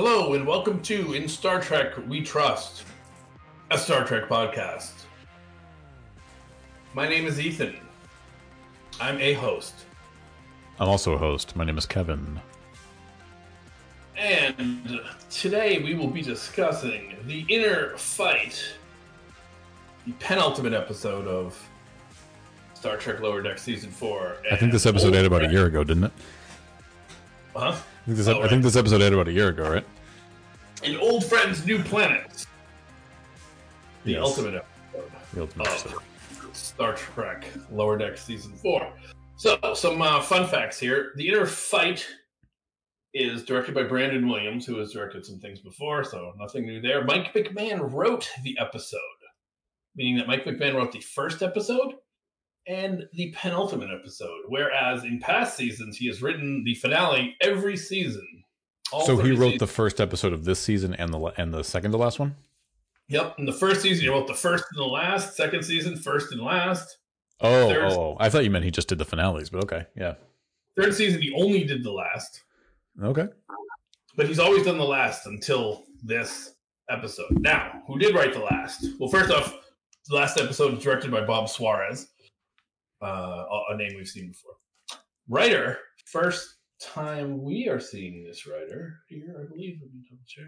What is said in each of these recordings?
Hello and welcome to In Star Trek We Trust, a Star Trek podcast. My name is Ethan. I'm a host. I'm also a host. My name is Kevin. And today we will be discussing the inner fight, the penultimate episode of Star Trek Lower Deck Season 4. I think this episode aired about a year ago, didn't it? Huh? I think this, Oh, I think this episode aired about a year ago, right? And Old Friends, New Planets. The Yes. ultimate episode. The ultimate of. Star Trek Lower Deck Season 4. So, some uh, fun facts here. The Inner Fight is directed by Brandon Williams, who has directed some things before, so nothing new there. Mike McMahan wrote the episode, meaning that Mike McMahan wrote the first episode and the penultimate episode, whereas in past seasons, he has written the finale every season. All So he wrote seasons. the first episode of this season and the and the second to last one. Yep, in the first season, he wrote the first and the last. Second season, first and last. Oh, oh, I thought you meant he just did the finales, but okay, yeah, Third season, he only did the last. okay. but he's always done the last until this episode. Now, who did write the last? Well, first off, the last episode is directed by Bob Suarez, uh, a name we've seen before. Writer, first time we are seeing this writer here, I believe. Let me double check.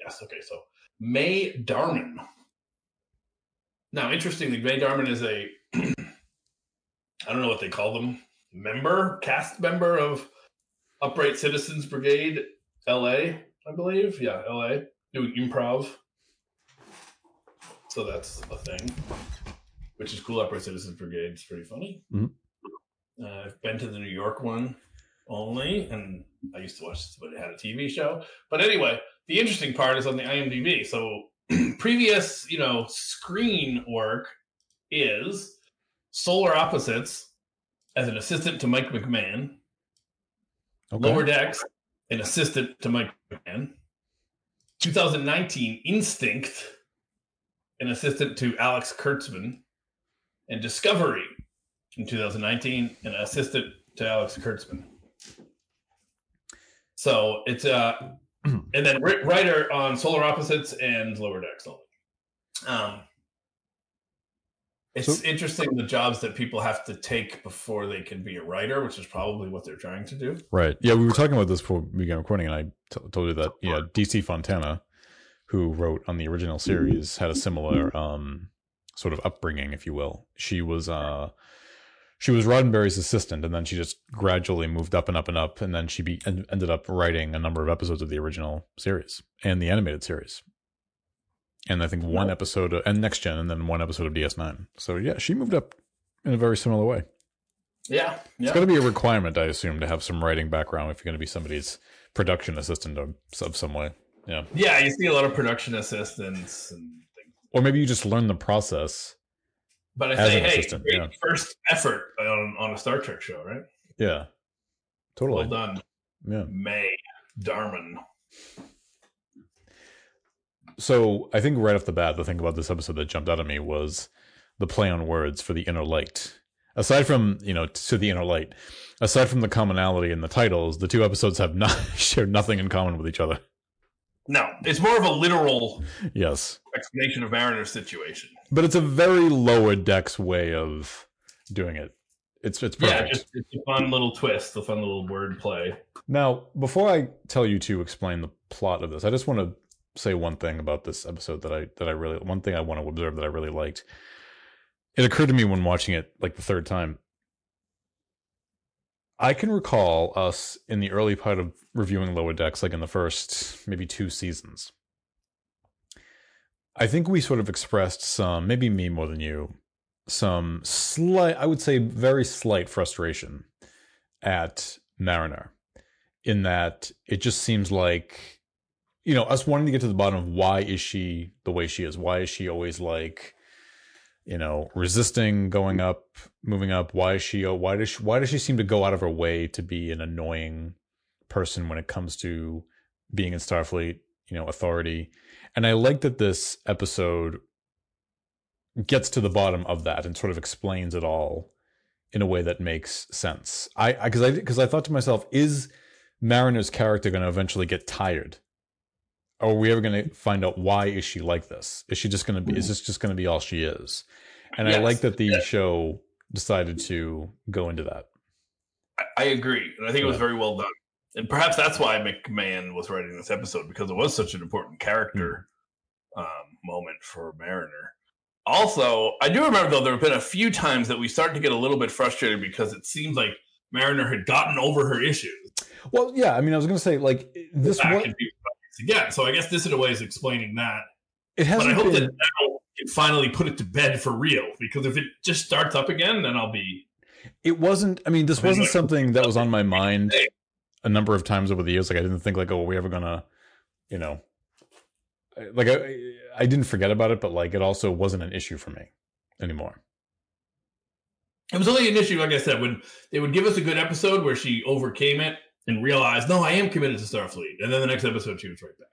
Yes, okay, so May Darman. Now, interestingly, May Darman is a, I don't know what they call them, member, cast member of Upright Citizens Brigade, LA, I believe. Yeah, LA, doing improv. So that's a thing, which is cool. Upright Citizens Brigade is pretty funny. Mhm. Uh, I've been to the New York one only, and I used to watch this, but it had a TV show. But anyway, the interesting part is on the IMDb. So previous, you know, screen work is Solar Opposites as an assistant to Mike McMahan. Okay. Lower Decks, an assistant to Mike McMahan. 2019, Instinct, an assistant to Alex Kurtzman. And Discovery in 2019, an assistant to Alex Kurtzman. So it's uh and then writer on Solar Opposites and Lower Decks. Um, it's So- interesting the jobs that people have to take before they can be a writer, which is probably what they're trying to do. Right. Yeah, we were talking about this before we began recording, and I t- told you that yeah, DC Fontana, who wrote on the original series, had a similar um, sort of upbringing, if you will. She was uh, she was Roddenberry's assistant, and then she just gradually moved up and up and up, and then she be, en- ended up writing a number of episodes of the original series and the animated series. And I think one episode of, and Next Gen, and then one episode of DS9. So yeah, she moved up in a very similar way. Yeah, yeah. It's got to be a requirement, I assume, to have some writing background if you're going to be somebody's production assistant of, of some way. Yeah. Yeah, you see a lot of production assistants and things. Or maybe you just learn the process. But I As say, hey, great yeah. first effort on, on a Star Trek show, right? Yeah. Totally. Well done, Yeah. May Darman. So I think right off the bat, the thing about this episode that jumped out at me was the play on words for the inner light. Aside from, you know, to the inner light, aside from the commonality in the titles, the two episodes have not share nothing in common with each other. No, it's more of a literal Yes. explanation of Mariner's situation. But it's a very lower decks way of doing it. It's it's perfect. Yeah, just it's a fun little twist, a fun little word play. Now, before I tell you to explain the plot of this, I just want to say one thing about this episode that I that I really one thing I want to observe that I really liked. It occurred to me when watching it like the third time. I can recall us in the early part of reviewing Lower Decks, like in the first maybe two seasons. I think we sort of expressed some, maybe me more than you, some slight, I would say very slight frustration at Mariner in that it just seems like you know us wanting to get to the bottom of why is she the way she is why is she always like you know resisting going up moving up. Why is she oh, why does she why does she seem to go out of her way to be an annoying person when it comes to being in starfleet you know authority? And i like that this episode gets to the bottom of that and sort of explains it all in a way that makes sense. I because i because I, thought to myself is Mariner's character going to eventually get tired? Are we ever going to find out why is she like this? Is she just going to be? Is this just going to be all she is? And I like that the Yes. show decided to go into that. I, agree, and I think it was very well done. And perhaps that's why McMahan was writing this episode because it was such an important character um, moment for Mariner. Also, I do remember though there have been a few times that we started to get a little bit frustrated because it seems like Mariner had gotten over her issues Well, yeah. I mean, I was going to say like this. back What and be again. So I guess this in a way is explaining that. it has. But I hope that now can finally put it to bed for real because if it just starts up again, then I'll be It wasn't. I mean, this I mean, wasn't like- something that was on my mind a number of times over the years. Like I didn't think like, oh, are we ever gonna, you know, like I, I didn't forget about it, but like it also wasn't an issue for me anymore. It was only an issue, like I said, when they would give us a good episode where she overcame it and realized, no, I am committed to Starfleet. And then the next episode, she was right back.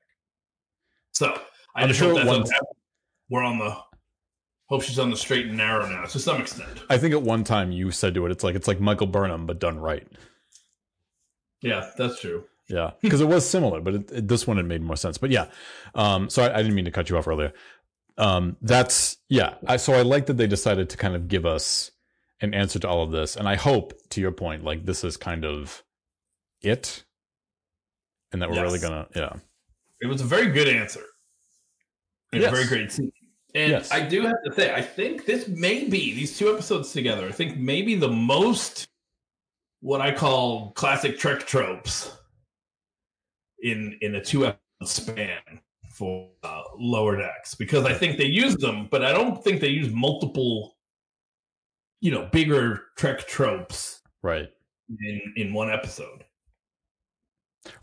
So I I'm just sure hope one- on- we're on the hope she's on the straight and narrow now to some extent. I think at one time you said to it, it's like it's like Michael Burnham but done right. Yeah, that's true. Yeah, because it was similar, but it, it, this one had made more sense. But yeah, um, so I, I didn't mean to cut you off earlier. Um, that's yeah. I, so I like that they decided to kind of give us an answer to all of this, and I hope, to your point, like this is kind of it, and that we're really gonna yeah. It was a very good answer. And Yes. a very great scene. And Yes. I do have to say, I think this may be these two episodes together. I think maybe the most what I call classic Trek tropes in in a two episode span for uh, lower decks because I think they use them, but I don't think they use multiple, you know, bigger Trek tropes Right, in in one episode.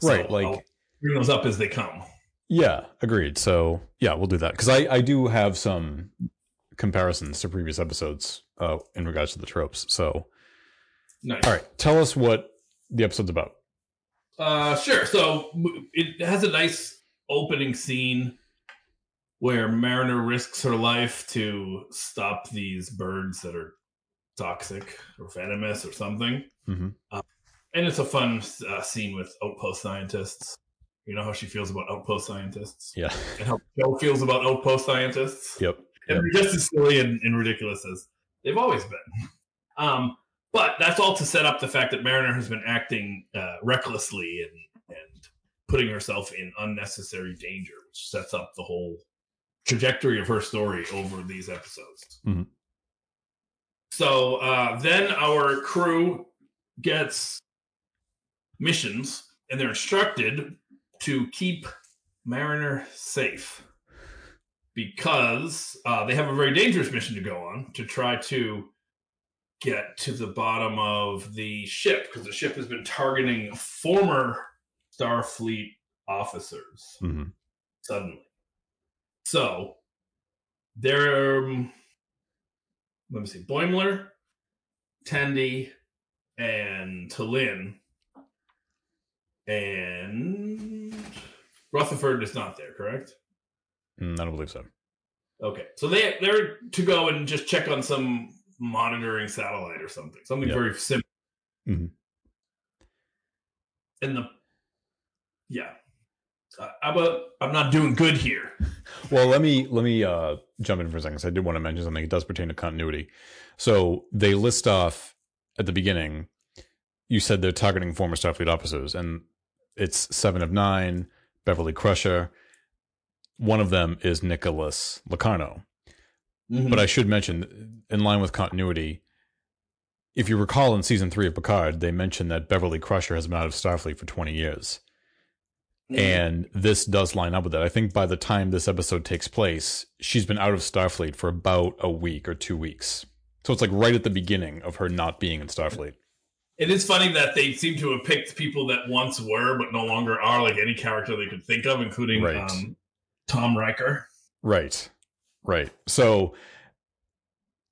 Right, So like. I'll bring those up as they come. Yeah, agreed. So yeah, we'll do that because I I do have some comparisons to previous episodes uh, in regards to the tropes. So Nice. all right, tell us what the episode's about. Uh, sure. So it has a nice opening scene where Mariner risks her life to stop these birds that are toxic or venomous or something. Mhm. Uh, and it's a fun uh, scene with outpost scientists. You know how she feels about outpost scientists, Yeah. and how Joe feels about outpost scientists. Yep. And they're just as silly and, and ridiculous as they've always been. Um, but that's all to set up the fact that Mariner has been acting uh, recklessly and, and putting herself in unnecessary danger, which sets up the whole trajectory of her story over these episodes. Mhm. So uh, then our crew gets missions, and they're instructed to keep Mariner safe because uh, they have a very dangerous mission to go on to try to get to the bottom of the ship because the ship has been targeting former Starfleet officers hmm suddenly. So there, um, let me see, Boimler, Tendi, and T'Lyn, and Rutherford is not there, correct? Mm, I don't believe so. Okay, so they they're to go and just check on some monitoring satellite or something, something Yeah. very simple. Mhm. And the yeah, uh, how about I'm not doing good here. Well, let me let me uh, jump in for a second. I did want to mention something. It does pertain to continuity. So they list off at the beginning. You said they're targeting former Starfleet officers, and it's seven of nine. Beverly Crusher. One of them is Nicholas Locarno. Mm-hmm. But I should mention, in line with continuity, if you recall in season three of Picard, they mentioned that Beverly Crusher has been out of Starfleet for 20 years. Mm-hmm. And this does line up with that. I think by the time this episode takes place, she's been out of Starfleet for about a week or two weeks. So it's like right at the beginning of her not being in Starfleet. It is funny that they seem to have picked people that once were but no longer are, like any character they could think of, including Right. um, Tom Riker. Right. Right. So,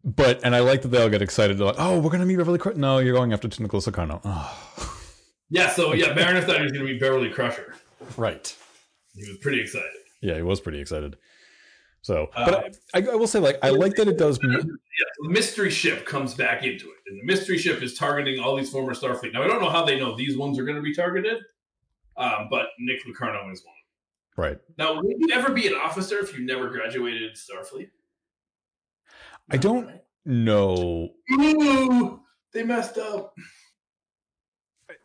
but, and I like that they all get excited. They're like, oh, we're going to meet Beverly Crusher. No, you're going after Nicholas Locarno. Oh. Yeah, so yeah, Mariner thought he was going to be Beverly Crusher. right. He was pretty excited. Yeah, he was pretty excited. So, Uh, but I, I will say, like, I like that it does. Yeah, the mystery ship comes back into it, and the mystery ship is targeting all these former Starfleet. Now I don't know how they know these ones are going to be targeted, Um, but Nick Locarno is one. Right. Now, would you ever be an officer if you never graduated Starfleet? I don't know. Ooh, they messed up.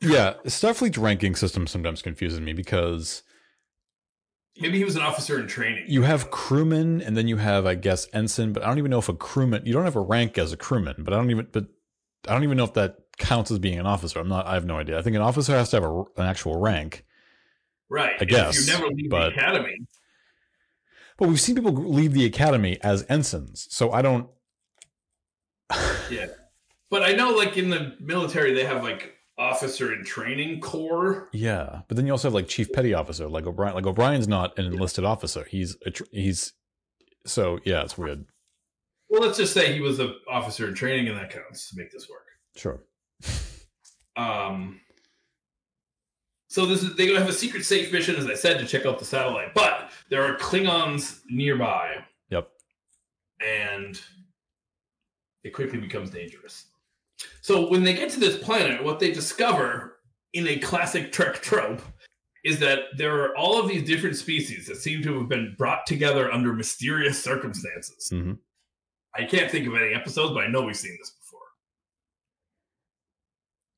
Yeah, Starfleet's ranking system sometimes confuses me because Maybe he was an officer in training. you have crewman and then you have, I guess, ensign, but I don't even know if a crewman you don't have a rank as a crewman, but I don't even but I don't even know if that counts as being an officer. I'm not I have no idea. I think an officer has to have a, an actual rank. right. I guess, you never leave but- the academy. But we've seen people leave the academy as ensigns. So I don't Yeah. But I know, like, in the military, they have, like, officer in training corps. Yeah, but then you also have like chief petty officer, like O'Brien. Like O'Brien's not an enlisted officer. He's a tr- he's so yeah, it's weird. Well, let's just say he was an officer in training, and that counts to make this work. Sure. Um, so this is they have a secret safe mission, as I said, to check out the satellite. But there are Klingons nearby, Yep. and it quickly becomes dangerous. So when they get to this planet, what they discover in a classic Trek trope is that there are all of these different species that seem to have been brought together under mysterious circumstances. hmm I can't think of any episodes, but I know we've seen this before.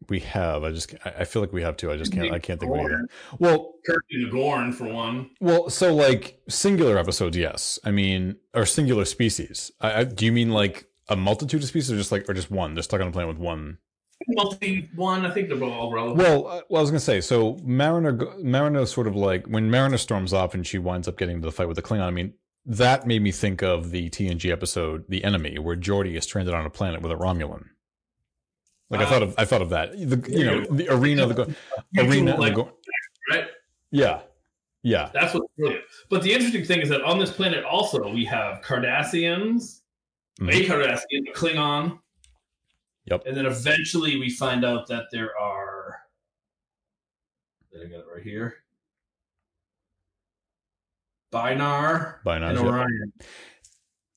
We have. I just. I feel like we have too. I just can't. I can't think of either. Well, Kirk and Gorn, for one. well. So like singular episodes, yes. I mean, or singular species. I, I, do you mean like a multitude of species, or just like, or just one? They're stuck on a planet with one. multi one. I think they're all relevant. Well, uh, well, I was gonna say. So Mariner, Mariner, sort of like when Mariner storms off and she winds up getting into the fight with the Klingon. I mean, that made me think of the TNG episode, "The Enemy," where Geordi is stranded on a planet with a Romulan. Like I Ah. thought of, I thought of that. The you know the arena, the go- arena, like, the go- right? yeah, yeah, That's what's brilliant. But the interesting thing is that on this planet also we have Cardassians, A Cardassian, a Klingon. Yep. And then eventually we find out that there are. I got it right here. Binar Binar, and yep. Orion.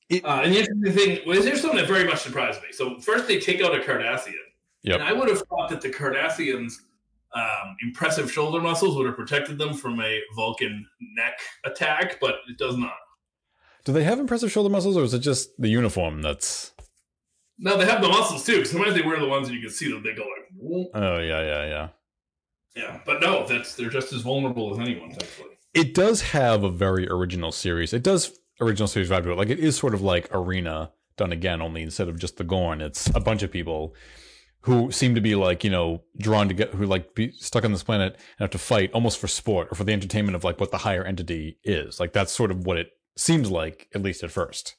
It- uh, and the interesting thing was there's something that very much surprised me. So first they take out a Cardassian. Yep. And I would have thought that the Cardassians' um, impressive shoulder muscles would have protected them from a Vulcan neck attack, but it does not. Do they have impressive shoulder muscles, or is it just the uniform that's? No, they have the muscles too. Sometimes they wear the ones that you can see them. They go like, "Whoop." Oh yeah, yeah, yeah. yeah. But no, that's they're just as vulnerable as anyone. Thankfully. It does have a very original series. It does original series vibe to it. Like it is sort of like Arena done again, only instead of just the Gorn, it's a bunch of people who seem to be like you know drawn to get who like be stuck on this planet and have to fight almost for sport or for the entertainment of like what the higher entity is. Like that's sort of what it seems like at least at first.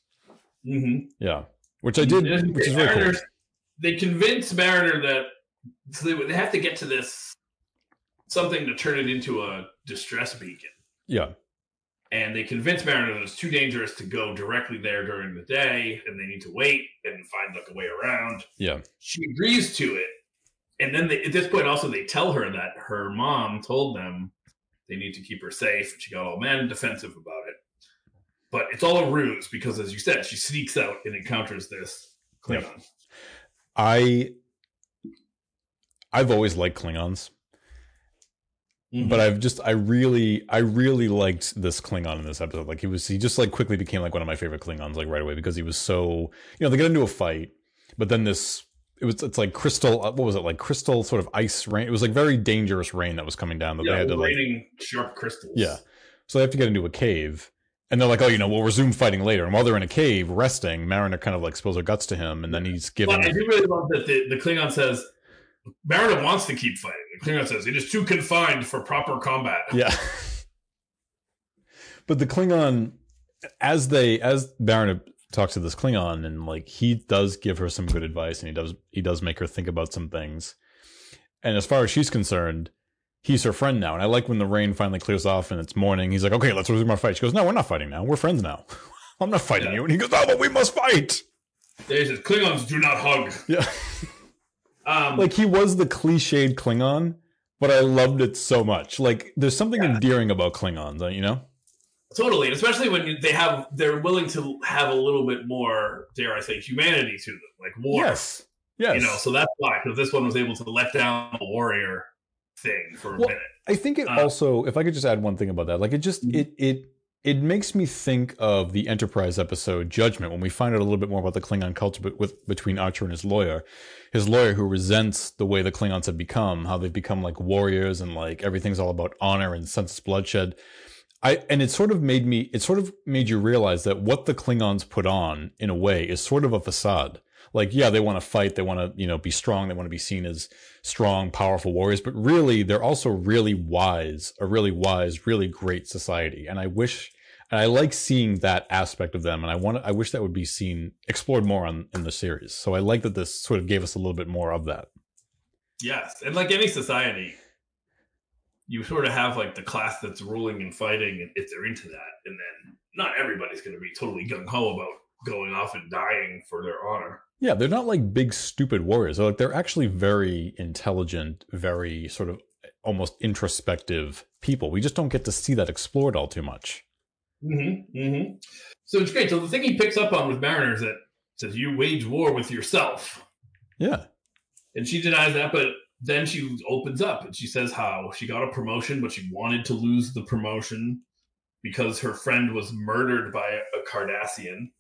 Mm-hmm. Yeah, which I did, which is very cool. They convince Mariner that so they, they have to get to this something to turn it into a distress beacon. Yeah, and they convince Mariner that it's too dangerous to go directly there during the day, and they need to wait and find like a way around. yeah, She agrees to it, and then they, at this point, also they tell her that her mom told them they need to keep her safe. She got all mad and defensive about it, but it's all a ruse because, as you said, she sneaks out and encounters this Klingon. I. I've always liked Klingons. Mhm. but I've just I really I really liked this Klingon in this episode. Like he was he just like quickly became like one of my favorite Klingons like right away because he was so you know they get into a fight, but then this it was it's like crystal uh, what was it like crystal sort of ice rain. It was like very dangerous rain that was coming down that yeah, they had to like raining sharp crystals. yeah. So they have to get into a cave. And they're like, oh, you know, we'll resume fighting later. And while they're in a cave resting, Mariner kind of like spills her guts to him, and then he's giving. But I do really love that the, the Klingon says Mariner wants to keep fighting. The Klingon says it is too confined for proper combat. Yeah. but the Klingon, as they as Baron talks to this Klingon, and like he does give her some good advice, and he does he does make her think about some things. And as far as she's concerned, he's her friend now. And I like when the rain finally clears off and it's morning. He's like, "Okay, let's resume our fight." She goes, "No, we're not fighting now. We're friends now. I'm not fighting Yeah. you." And he goes, "Oh, but we must fight." There he says Klingons do not hug. Yeah, Um, like he was the cliched Klingon, but I loved it so much. Like there's something Yeah. endearing about Klingons, uh, you know? totally, and especially when they have they're willing to have a little bit more, dare I say, humanity to them, like war. Yes. Yes. You know, so that's why because this one was able to let down a warrior thing for a Well, minute. I think it Uh, also, if I could just add one thing about that, like it just it it it makes me think of the Enterprise episode Judgment when we find out a little bit more about the Klingon culture but with between Archer and his lawyer, his lawyer who resents the way the Klingons have become, how they've become like warriors and like everything's all about honor and senseless bloodshed. I and it sort of made me it sort of made you realize that what the Klingons put on in a way is sort of a facade. Like yeah, they want to fight, they want to, you know, be strong, they want to be seen as strong, powerful warriors, but really they're also really wise, a really wise, really great society. And I wish and I like seeing that aspect of them and I want I wish that would be seen explored more on in the series. So I like that this sort of gave us a little bit more of that. Yes, and like any society, you sort of have like the class that's ruling and fighting, if they're into that, and then not everybody's going to be totally gung ho about going off and dying for their honor. Yeah, they're not like big stupid warriors. They're, like, they're actually very intelligent, very sort of almost introspective people. We just don't get to see that explored all too much. Mm-hmm. Mm-hmm. So it's great. So the thing he picks up on with Mariner is that says you wage war with yourself, Yeah. and she denies that, but then she opens up and she says how she got a promotion, but she wanted to lose the promotion because her friend was murdered by a Cardassian.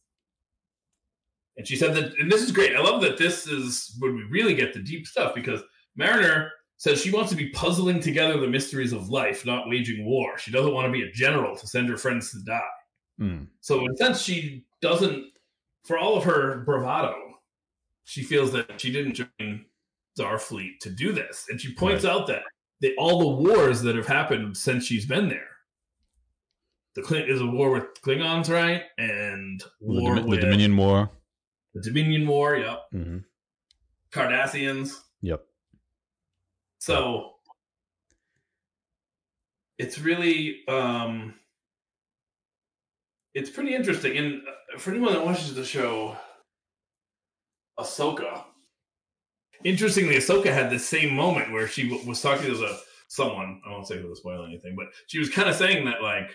And she said that, and this is great. I love that this is when we really get the deep stuff because Mariner says she wants to be puzzling together the mysteries of life, not waging war. She doesn't want to be a general to send her friends to die. Mm. So in a sense, she doesn't, for all of her bravado, she feels that she didn't join Starfleet to do this, and she points out that the, all the wars that have happened since she's been there. The Clint is a war with Klingons, right? And The, war the with Dominion War. The Dominion War. Yep, hmm Cardassians. Yep. So it's really um it's pretty interesting and uh, for anyone that watches the show Ahsoka interestingly Ahsoka had the same moment where she w- was talking to the someone I won't say who to spoil anything but she was kind of saying that like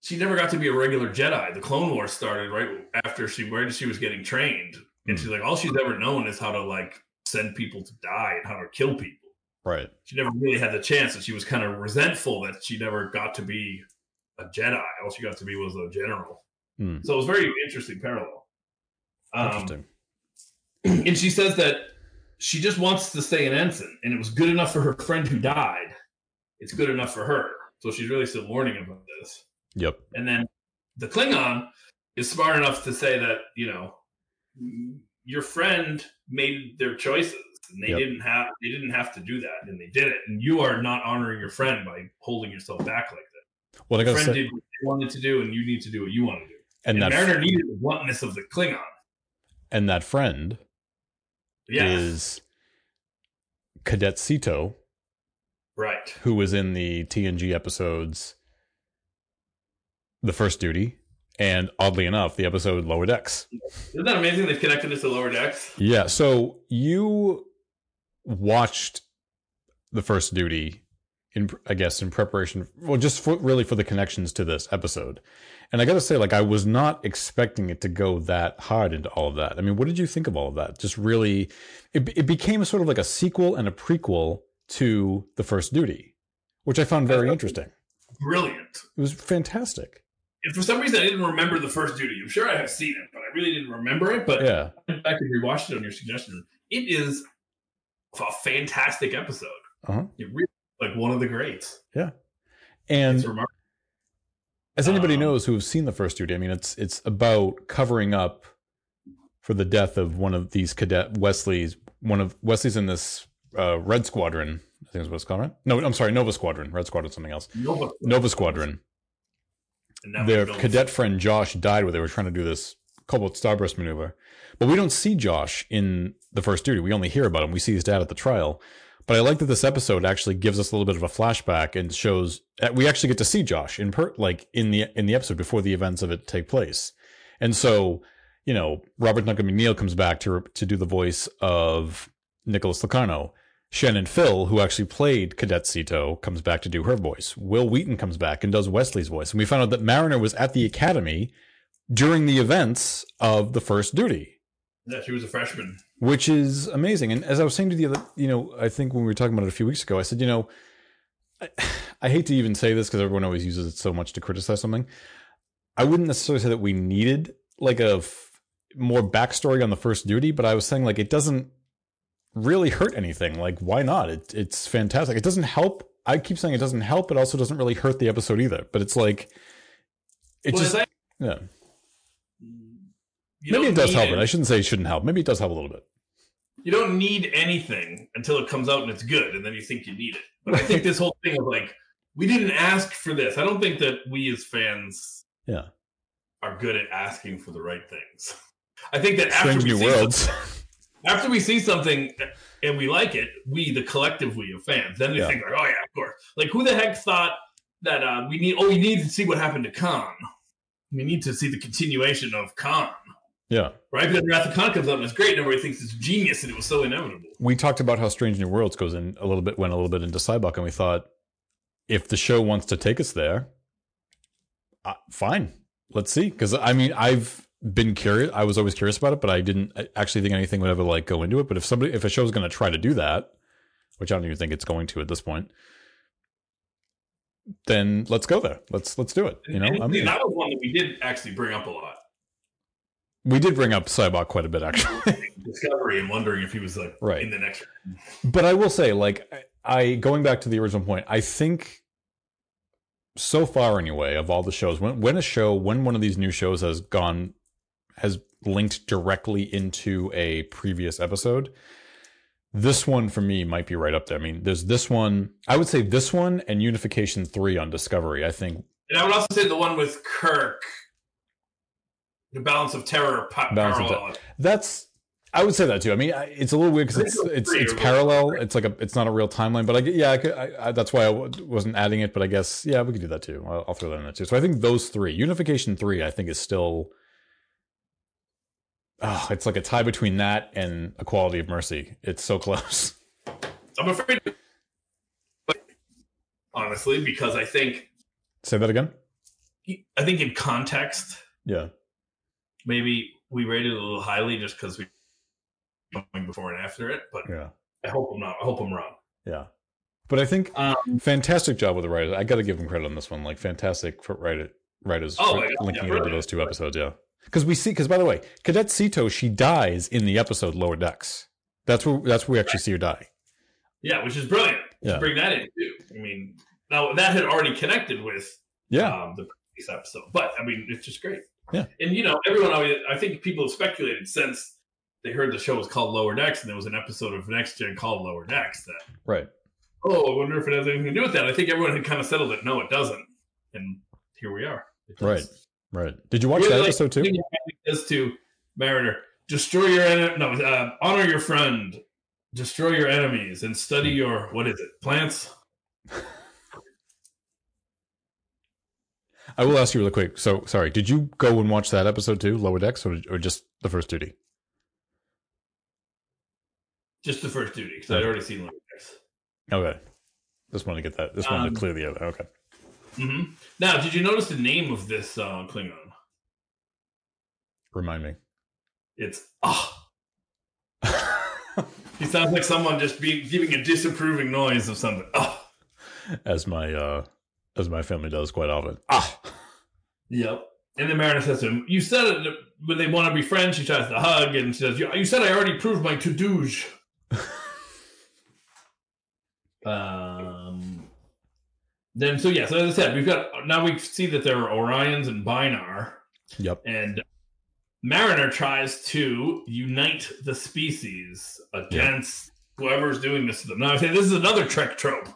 she never got to be a regular Jedi. The Clone Wars started right after she where she was getting trained. And Mm. she's like all she's ever known is how to like send people to die and how to kill people. Right. she never really had the chance and she was kind of resentful that she never got to be a jedi. All she got to be was a general. Hmm. so it was very interesting parallel. Um, Interesting. and she says that she just wants to stay an ensign and it was good enough for her friend who died. It's good enough for her. So she's really still learning about this Yep. and then the klingon is smart enough to say that you know your friend made their choices and they Yep. didn't have they didn't have to do that and they did it. And you are not honoring your friend by holding yourself back like that. What I your gotta friend say, did what you wanted to do and you need to do what you want to do. And and, that mariner needed the bluntness of the klingon. And that friend yeah. is Cadet Sito, right. who was in the TNG episodes The First Duty, and oddly enough, the episode Lower Decks. isn't that amazing they've connected this to lower decks Yeah, so you watched The First Duty in I guess in preparation well just for really for the connections to this episode. And I got to say like I was not expecting it to go that hard into all of that. I mean, what did you think of all of that? Just really it it became sort of like a sequel and a prequel to The First Duty, which I found very interesting. brilliant It was fantastic. And for some reason i didn't remember the first duty i'm sure i have seen it but i really didn't remember it but Yeah. I went back and rewatched it on your suggestion. It is a fantastic episode. Uh-huh. It really like one of the greats. Yeah, and. As anybody Um, knows who have seen the first duty, I mean, it's it's about covering up for the death of one of these cadet Wesley's. One of Wesley's in this uh, Red Squadron. I think is what it's called, right? No, I'm sorry, Nova Squadron. Red Squadron, something else. Nova, Nova Squadron. Their cadet friend Josh died where they were trying to do this Kolvoord Starburst maneuver, but we don't see Josh in the first duty. We only hear about him. We see his dad at the trial. But I like that this episode actually gives us a little bit of a flashback and shows we actually get to see Josh in per like in the in the episode before the events of it take place. And so, you know, Robert Duncan McNeill comes back to to do the voice of Nicholas Locarno. Shannon Fill, who actually played Cadet Sito, comes back to do her voice. Wil Wheaton comes back and does Wesley's voice. And we found out that Mariner was at the academy during the events of the first duty. yeah, she was a freshman. which is amazing. And as I was saying to the other, you know, I think when we were talking about it a few weeks ago, I said, you know, I, I hate to even say this because everyone always uses it so much to criticize something. I wouldn't necessarily say that we needed like a f- more backstory on the first duty, but I was saying like it doesn't really hurt anything. Like why not? It, it's fantastic. It doesn't help. I keep saying it doesn't help. It also doesn't really hurt the episode either. But it's like it Well, just I- yeah. Maybe it does help it. it. I shouldn't say it shouldn't help. Maybe it does help a little bit. you don't need anything until it comes out and it's good, and then you think you need it. But I think this whole thing of like, we didn't ask for this. I don't think that we as fans Yeah. are good at asking for the right things. I think that after Strange we, new worlds. Something, after we see something and we like it, we, the collective we of fans, then we Yeah. think like, oh yeah, of course. Like who the heck thought that uh, we need? Oh, we need to see what happened to Khan. We need to see the continuation of Khan. yeah. Right? Because Wrath of Khan comes out and it's great, and everybody thinks it's genius, and it was so inevitable. we talked about how Strange New Worlds goes in a little bit, went a little bit into Sybok, and we thought if the show wants to take us there, uh, fine, let's see. Because I mean, I've been curious. I was always curious about it, but I didn't actually think anything would ever like go into it. But if somebody, if a show's going to try to do that, which I don't even think it's going to at this point, then let's go there. Let's let's do it. You know, and, I'm, and that was one that we did actually bring up a lot. we did bring up Sybok quite a bit actually. Discovery and wondering if he was like Right. in the next. But I will say, like, I I- going back to the original point, I think so far anyway of all the shows, when when a show, when one of these new shows has gone, has linked directly into a previous episode, this one for me might be right up there. I mean, there's this one. I would say this one and Unification Three on Discovery. I think And I would also say the one with Kirk, the balance of terror, pa- Balance of parallel. that's. I would say that too. I mean, I- it's a little weird because it's it's it's parallel. It's like a it's not a real timeline, but I yeah, I could, I, I, that's why I w- wasn't adding it. But I guess yeah, we could do that too. I'll, I'll throw that in there too. So I think those three, Unification three, I think is still. Oh, it's like a tie between that and Equality of Mercy. It's so close. I'm afraid, but honestly, because I think Say that again. I think in context, Yeah. maybe we rated it a little highly just because we going before and after it. But Yeah. I hope I'm not. I hope I'm wrong. Yeah. But I think Um, fantastic job with the writers. I got to give them credit on this one. Like fantastic for writer, writers Oh linking yeah, it into those two episodes. Yeah, because we see. Because by the way, Cadet Sito she dies in the episode Lower Decks. That's where that's where we actually see her die. yeah, which is brilliant. Yeah. To bring that in too. I mean, now that had already connected with Yeah, um, the previous episode. But I mean, it's just great. Yeah. And you know, everyone always. I think people have speculated since they heard the show was called Lower Decks, and there was an episode of Next Gen called Lower Decks. That right. oh, I wonder if it has anything to do with that. I think everyone had kind of settled it. No, it doesn't. And here we are. It does. Right. Right. Did you watch Really that like episode too? Says to Mariner, destroy your en- no, uh, honor your friend, destroy your enemies, and study your what is it? Plants. I will ask you really quick. So sorry, did you go and watch that episode too, Lower Decks, or, or just the first duty? Just the first duty because I'd already seen Lower Decks. Okay. Just wanted to get that. Just wanted Um, to clear the other. Okay. Hmm Now, did you notice the name of this uh, Klingon? Remind me. It's ah. he sounds like someone just be, giving a disapproving noise of something. Ah. as my uh as my family does quite often. Ah. Yep. And then Mariner says to him, "You said it when they want to be friends." She tries to hug, and she says, "You said I already proved my to douche." um. Then so yeah, so as I said, we've got now we see that there are Orions and Binar, Yep. and Mariner tries to unite the species against whoever's doing this to them. Now I say this is another Trek trope.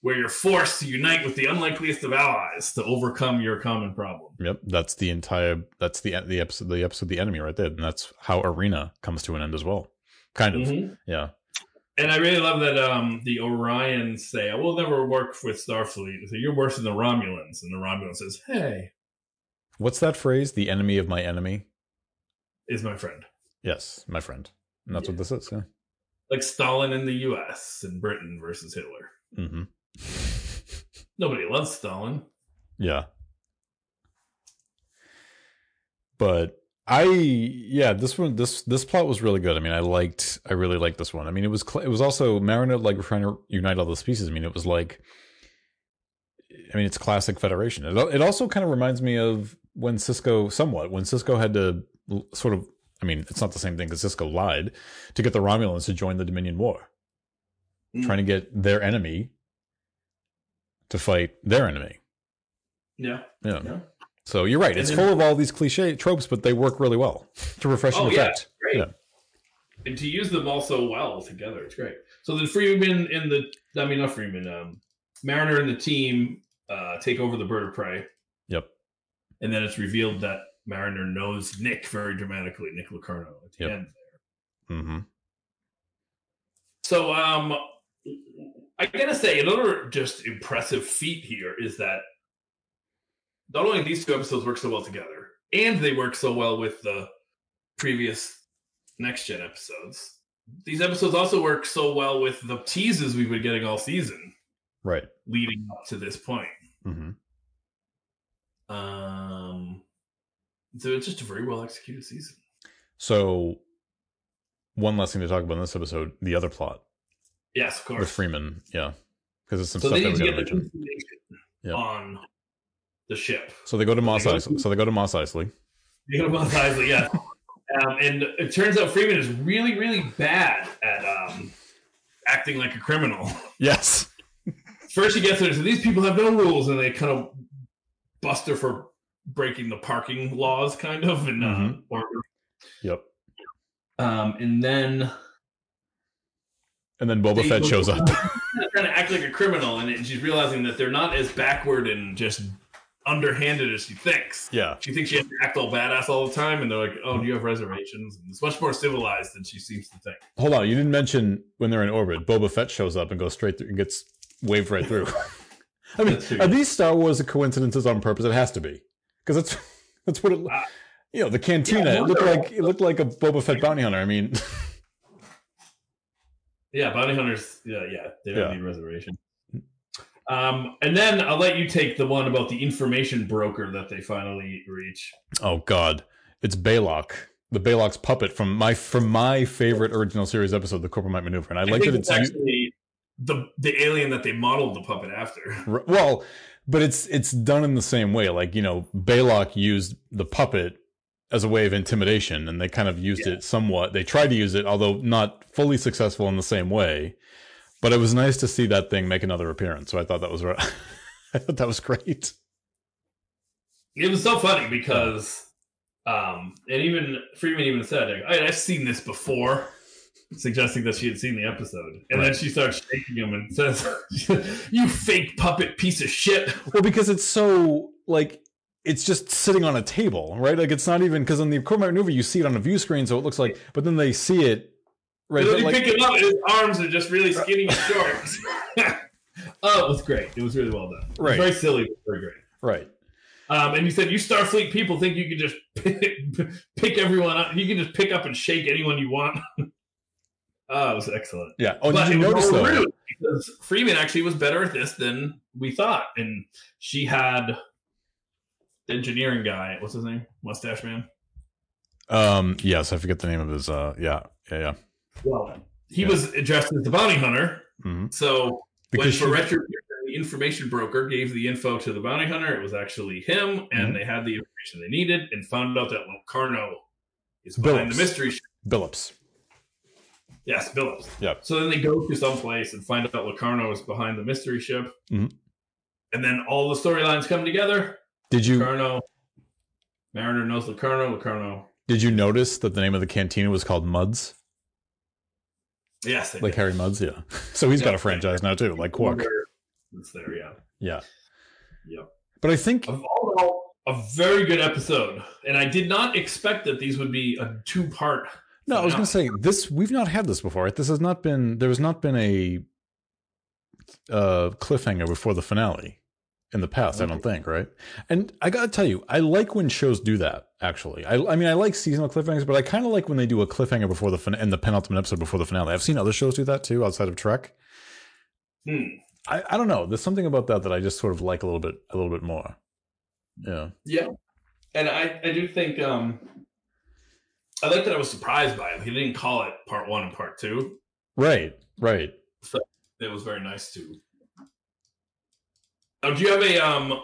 Where you're forced to unite with the unlikeliest of allies to overcome your common problem. Yep. That's the entire that's the the episode the episode the enemy right there. And that's how Arena comes to an end as well. Kind of. Mhm. Yeah. And I really love that um, the Orions say, "I will never work with Starfleet." So you're worse than the Romulans, and the Romulan says, "Hey, What's that phrase? The enemy of my enemy? is my friend." Yes, my friend. And that's Yeah. what this is. Yeah. Like Stalin in the U.S. and Britain versus Hitler. Mm-hmm. Nobody loves Stalin. Yeah. But I yeah, this one this this plot was really good. I mean, I liked I really liked this one. I mean, it was cl- it was also Mariner like trying to unite all the species. I mean, it was like I mean, it's classic Federation. It, it also kind of reminds me of when Sisko somewhat when Sisko had to sort of I mean, it's not the same thing because Sisko lied to get the Romulans to join the Dominion War, Mm. trying to get their enemy to fight their enemy. Yeah. Yeah. Yeah. So you're right. It's then- full of all these cliche tropes, but they work really well to refreshing Oh, yeah. effect. Great. Yeah. And to use them all so well together, it's great. So then Freeman and the I mean not Freeman, um Mariner and the team uh take over the bird of prey. Yep. And then it's revealed that Mariner knows Nick very dramatically, Nick Locarno at the Yep. end. Mm-hmm. So um I gotta say another just impressive feat here is that not only these two episodes work so well together, and they work so well with the previous next gen episodes. These episodes also work so well with the teases we've been getting all season Right. leading up to this point. Mm-hmm. Um so it's just a very well executed season. So, one last thing to talk about in this episode: the other plot Yes, of course. with Freeman. Yeah, because it's some so stuff that we got to mention. Yeah. on the ship. So they go to Mos They go to- So they go to Mos Eisley. You know, Mos Eisley, yeah. Um, and it turns out Freeman is really, really bad at um, acting like a criminal. Yes. First, he gets there, so these people have no rules, and they kind of bust her for breaking the parking laws, kind of, and uh, Mhm. or Yep. um, and then And then Boba Fett shows up. trying to act like a criminal, and she's realizing that they're not as backward and just underhanded as she thinks. yeah. She thinks she has to act all badass all the time, and they're like, "Oh, do you have reservations?" And it's much more civilized than she seems to think. Hold on. You didn't mention when they're in orbit. Boba Fett shows up and goes straight through and gets waved right through. I mean, are these Star Wars coincidences on purpose? It has to be because that's that's what it. Ah. You know, the cantina. Yeah, it looked like it looked like a Boba Fett bounty hunter. I mean, Yeah, bounty hunters. Yeah, yeah, they don't Yeah. need reservation. Um, and then I'll let you take the one about the information broker that they finally reach. oh god, it's Balok, the Balok's puppet from my from my favorite original series episode, the Corbomite Maneuver, and I I like that it's it's, actually the the alien that they modeled the puppet after. Well, but it's it's done in the same way. Like you know, Balok used the puppet as a way of intimidation, and they kind of used it somewhat. They tried to use it, although not fully successful in the same way. But it was nice to see that thing make another appearance. So I thought that was right. I thought that was great. It was so funny because, um, and even Freeman even said, like, "I- "I've seen this before," suggesting that she had seen the episode. And then she starts shaking him and says, "You fake puppet piece of shit." Well, because it's so like it's just sitting on a table, right? Like it's not even because on the Corbomite maneuver you see it on a view screen, so it looks like. But then they see it right. But, you like- pick it up, his arms are just really skinny and short. oh, it was great. It was really well done. Right. very silly, but very great. right. Um, and you said you Starfleet people think you can just pick, pick everyone up. You can just pick up and shake anyone you want. oh, it was excellent. Yeah. Oh, but did you notice though? rude because Freeman actually was better at this than we thought, and she had the engineering guy. What's his name? Mustache man. Um. Yes, I forget the name of his. Uh. Yeah. Yeah. Yeah. Well, he Yeah. was dressed as the bounty hunter. hmm So Because when the information broker gave the info to the bounty hunter, it was actually him, and Mhm. they had the information they needed, and found out that Locarno is behind Billups. the mystery. ship. Billups. Yes, Billups. Yep. So then they go to some place and find out Locarno is behind the mystery ship, Mhm. and then all the storylines come together. Did you Locarno, Mariner knows Locarno. Locarno, did you notice that the name of the cantina was called Mudd's? Yes, Like did. Harry Mudd's, yeah. So he's got a franchise now too, like Quark. It's there, yeah. Yeah. Yep. But I think Of all in all, a very good episode, and I did not expect that these would be a two-part. no, I was going to say this. We've not had this before. Right? This has not been. There has not been a uh, cliffhanger before the finale in the past. I don't think. Right. And I got to tell you, I like when shows do that. Actually, I, I mean, I like seasonal cliffhangers, but I kind of like when they do a cliffhanger before the fin- and the penultimate episode before the finale. I've seen other shows do that too, outside of Trek. Hmm. I, I don't know. There's something about that that I just sort of like a little bit, a little bit more. Yeah. Yeah, and I, I do think um, I like that I was surprised by him. He didn't call it part one and part two. Right, right. So it was very nice too. Oh, do you have a um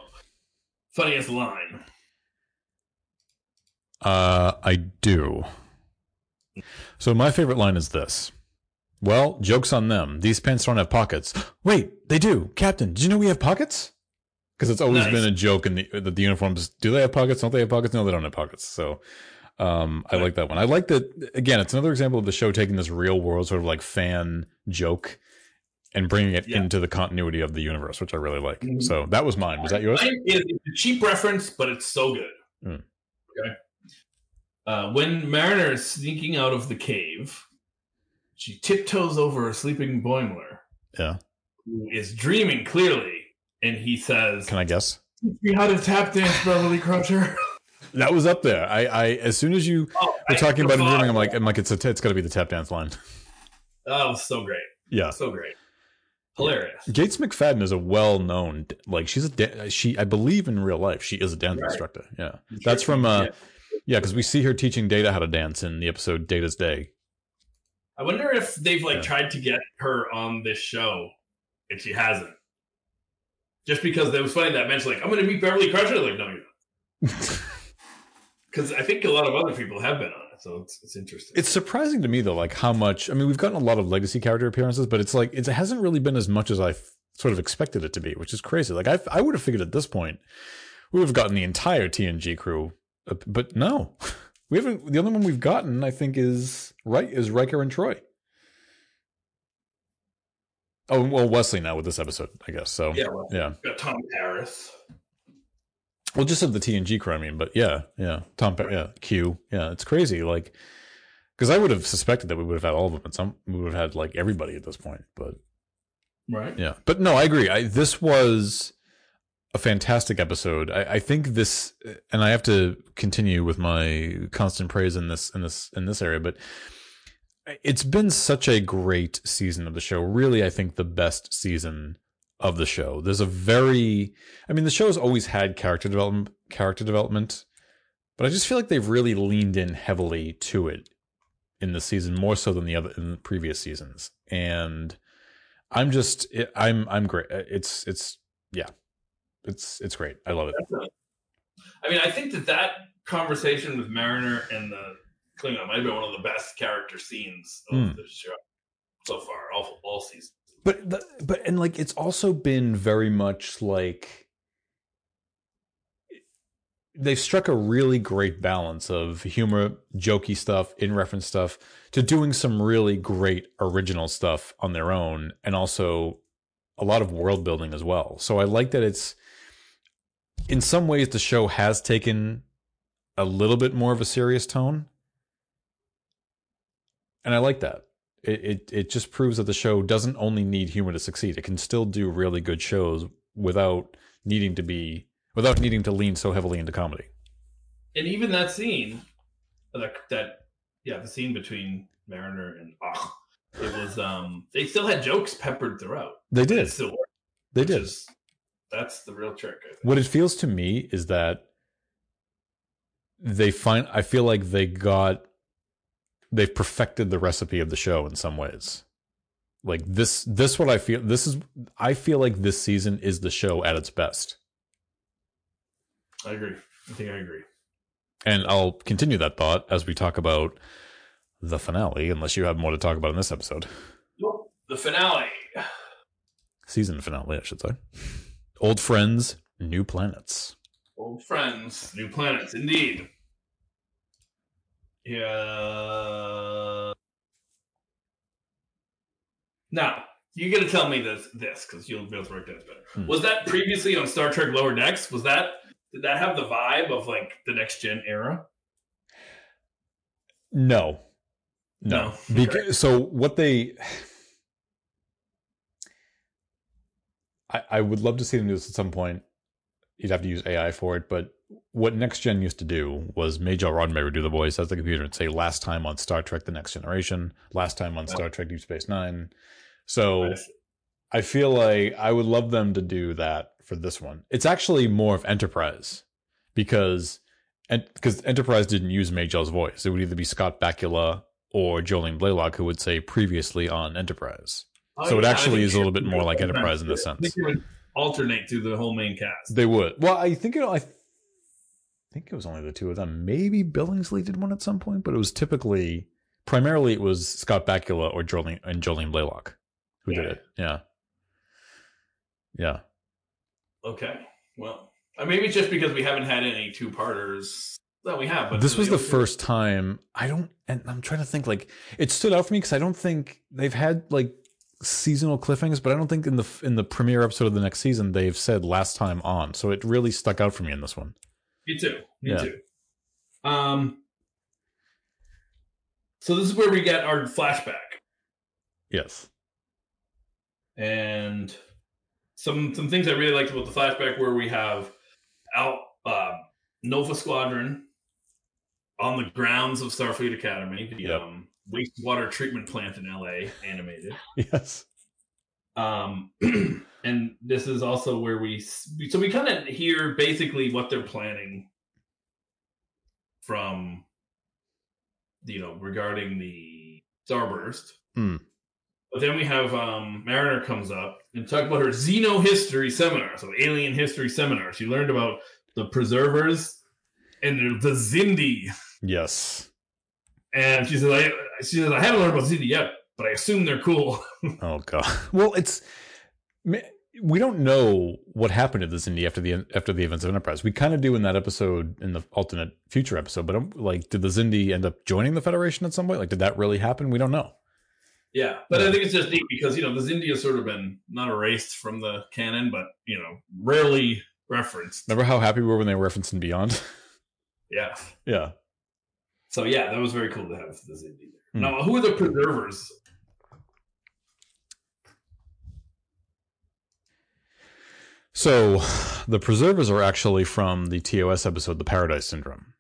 funniest line? Uh, I do. So my favorite line is this. Well, joke's on them. These pants don't have pockets. Wait, they do. Captain, did you know we have pockets? Because it's always Nice. been a joke in the that the uniforms. Do they have pockets? Don't they have pockets? No, they don't have pockets. So, um, I Right. like that one. I like that. Again, it's another example of the show taking this real world sort of like fan joke and bringing it Yeah. into the continuity of the universe, which I really like. Mhm. So that was mine. Was that yours? Mine is a cheap reference, but it's so good. Mm. Okay. Uh, when Mariner is sneaking out of the cave, she tiptoes over a sleeping Boimler Yeah. who is dreaming clearly, and he says, Can I guess? "Teach me how to tap dance, Beverly Crusher." That was up there. I, I as soon as you Oh, were talking about dreaming, I'm like, I'm like, it's a, it's got to be the tap dance line. That was so great, Yeah. so great, hilarious. Gates McFadden is a well-known, like she's a da- she. I believe in real life she is a dance Right. instructor. Yeah, that's from uh, Yeah. Yeah, because we see her teaching Data how to dance in the episode Data's Day. I wonder if they've like Yeah. tried to get her on this show, and she hasn't. Just because it was funny that mentioned like I'm going to meet Beverly Crusher. Like no, you're not. Because I think a lot of other people have been on it, so it's it's interesting. It's surprising to me though, like how much. I mean, we've gotten a lot of legacy character appearances, but it's like it hasn't really been as much as I sort of expected it to be, which is crazy. Like I, I would have figured at this point we would have gotten the entire TNG crew, Uh, but no, we haven't. The only one we've gotten, I think, is right is Riker and Troi. Oh well, Wesley now with this episode, I guess. So yeah, well, yeah. got Tom Paris. Well, just of the TNG crew, I mean, but yeah, yeah, Tom, Pe- yeah, Q, yeah, it's crazy. Like, because I would have suspected that we would have had all of them, and some we would have had like everybody at this point. But Right. yeah, but no, I agree. I, this was a fantastic episode. I, I think this, and I have to continue with my constant praise in this in this in this area, but it's been such a great season of the show. Really, I think the best season of the show. There's a very, I mean, the show's always had character development, character development, but I just feel like they've really leaned in heavily to it in the season more so than the other in the previous seasons. And I'm just, I'm, I'm great. It's, it's, yeah, it's, it's great. I love it. I mean, I think that that conversation with Mariner and the Klingon might have been one of the best character scenes of Hmm. the show so far, all all season. But, the, but, and like, it's also been very much like, they've struck a really great balance of humor, jokey stuff, in reference stuff, to doing some really great original stuff on their own, and also a lot of world building as well. So I like that it's in some ways the show has taken a little bit more of a serious tone. And I like that. It, it it just proves that the show doesn't only need humor to succeed. It can still do really good shows without needing to be without needing to lean so heavily into comedy. And even that scene, that that yeah, the scene between Mariner and Ach, it was um they still had jokes peppered throughout. They It did. still worked. They did. is- that's the real trick. What it feels to me is that they find I feel like they got they've perfected the recipe of the show in some ways. Like this this what I feel this is I feel like this season is the show at its best. I agree. I think I agree. And I'll continue that thought as we talk about the finale unless you have more to talk about in this episode. The finale. Season finale, I should say. Old friends, new planets. Old friends, new planets, indeed. Yeah. Now, you got to tell me this, this because you'll be able to work this better. Hmm. Was that previously on Star Trek Lower Decks? Was that did that have the vibe of like the next gen era? No. No. No. Because, so what they I, I would love to see them do this at some point. You'd have to use AI for it, but what Next Gen used to do was Majel Roddenberry would do the voice as the computer and say last time on Star Trek The Next Generation, last time on Star Trek Deep Space Nine. So I feel like I would love them to do that for this one. It's actually more of Enterprise because and because Enterprise didn't use Majel's voice, it would either be Scott Bakula or Jolene Blalock who would say previously on Enterprise. Oh, So it yeah, actually is a little bit more like Enterprise in think sense. it would alternate through the whole main cast. They would. Well, I think it. I think it was only the two of them. Maybe Billingsley did one at some point, but it was typically primarily it was Scott Bakula or Jolene and Jolene Blalock who did it. Yeah. Yeah. Okay. Well, uh, maybe it's just because we haven't had any two parters. Well, we have, but this was the first time I don't, and I'm trying to think like it stood out for me because I don't think they've had like seasonal cliffhangers, but I don't think in the in the premiere episode of the next season they've said last time on. So it really stuck out for me in this one. Me too. Me Yeah. too. Um. So this is where we get our flashback Yes. and some some things I really liked about the flashback where we have out uh, Nova Squadron on the grounds of Starfleet Academy, the Yep. um, wastewater treatment plant in LA, animated. Yes. Um, and this is also where we so we kind of hear basically what they're planning from you know regarding the starburst. Hmm. But then we have um, Mariner comes up and talk about her Xeno history seminar, so alien history seminar. She learned about the preservers and the Xindi, Yes. and she says, "I she says I haven't learned about Xindi yet, but I assume they're cool." Oh god. Well, it's we don't know what happened to the Indy after the after the events of Enterprise. We kind of do in that episode in the alternate future episode, but um, like, did the Xindi end up joining the Federation at some point? Like, did that really happen? We don't know. Yeah, but. I think it's just neat because you know the Xindi has sort of been not erased from the canon, but you know rarely referenced. Remember how happy we were when they were referencing Beyond? Yeah, yeah. so yeah, that was very cool to have the Xindi Hmm. Now, who are the preservers? So, the preservers are actually from the TOS episode, The Paradise Syndrome.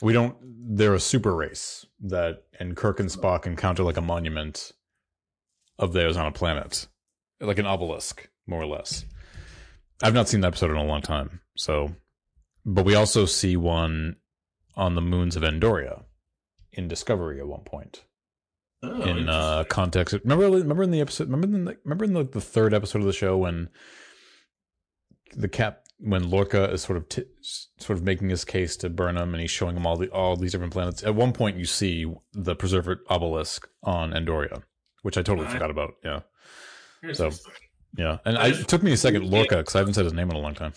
We don't. They're a super race that, and Kirk and Spock encounter like a monument of theirs on a planet, like an obelisk, more or less. I've not seen that episode in a long time. So, but we also see one on the moons of Andoria in Discovery at one point Oh, in uh, context. Remember, remember in the episode. Remember in the remember in the, the third episode of the show when the cap when Lorca is sort of t- sort of making his case to Burnham and he's showing him all the all these different planets. At one point, you see the preserver obelisk on Andoria, which I totally forgot about. Yeah, So, yeah, and I, it took me a second, Lorca, because I haven't said his name in a long time.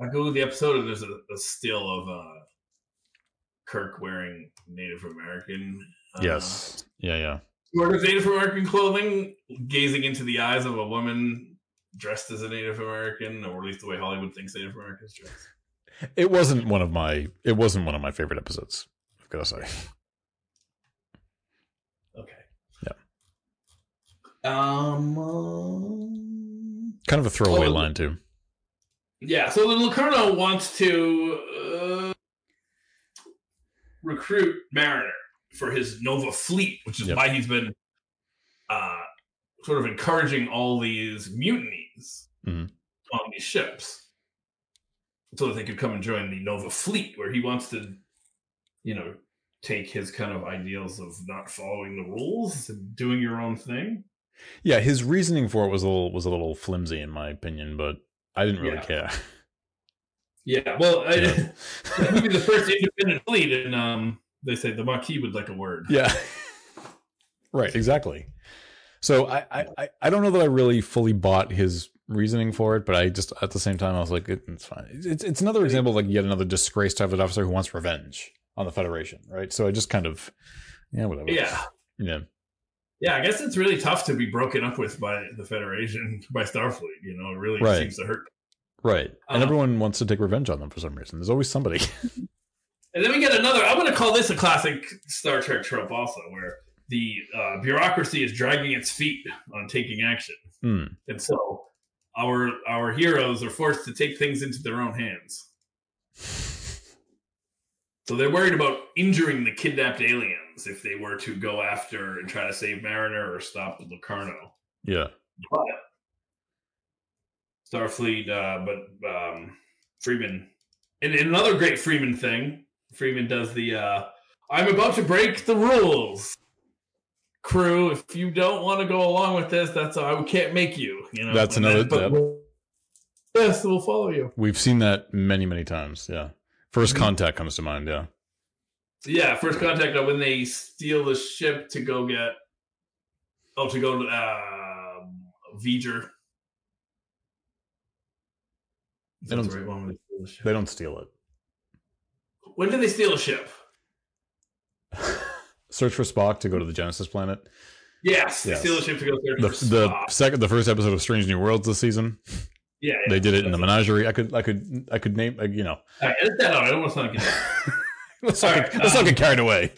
I go to the episode and there's a, a still of uh, Kirk wearing Native American. Uh, yes, yeah, yeah. sort of Native American clothing, gazing into the eyes of a woman dressed as a Native American, or at least the way Hollywood thinks Native Americans dress. It wasn't one of my. It wasn't one of my favorite episodes. I've got to say. Okay. Yeah. Um. Kind of a throwaway Oh, line too. yeah. So the Locarno wants to uh, recruit Mariner for his Nova fleet, which is Yep. why he's been uh, sort of encouraging all these mutinies Mhm. on these ships, so that they could come and join the Nova fleet, where he wants to, you know, take his kind of ideals of not following the rules and doing your own thing. Yeah, his reasoning for it was a little was a little flimsy in my opinion, but I didn't really Yeah. care. Yeah, well, I, Yeah. maybe the first independent fleet, and um, they say the Maquis would like a word. Yeah. right, exactly. So I, I I- I don't know that I really fully bought his reasoning for it, but I just at the same time I was like, it, it's fine. It's it's another example of like yet another disgraced private officer who wants revenge on the Federation, right? So I just kind of yeah, whatever. Yeah. Yeah. Yeah, I guess it's really tough to be broken up with by the Federation, by Starfleet. You know, it really Right. seems to hurt. Right. And Uh, everyone wants to take revenge on them for some reason. There's always somebody. And then we get another. I'm going to call this a classic Star Trek trope, also, where the uh, bureaucracy is dragging its feet on taking action, Hmm. and so our our heroes are forced to take things into their own hands. So they're worried about injuring the kidnapped aliens if they were to go after and try to save Mariner or stop Locarno. Yeah. But Starfleet, uh, but um, Freeman and, and another great Freeman thing. Freeman does the uh, "I'm about to break the rules." Crew, if you don't want to go along with this, that's I can't make you. You know, That's And another- But yep. yes, we'll follow you. We've seen that many, many times. Yeah. 1st Mhm. contact comes to mind. Yeah. Yeah, first contact uh, when they steal the ship to go get oh to go to uh, V'ger. They don't- the right one they steal the. They don't steal it. When did they steal a ship? Search for Spock to go to the Genesis planet. Yes, Yes. steal a ship to go search The for the second, the first episode of Strange New Worlds this season. Yeah, yeah, They did it in the menagerie. I could, I could, I could name, you know. All right, edit that out. I don't want to like let's not, get, right, let's not um, get carried away.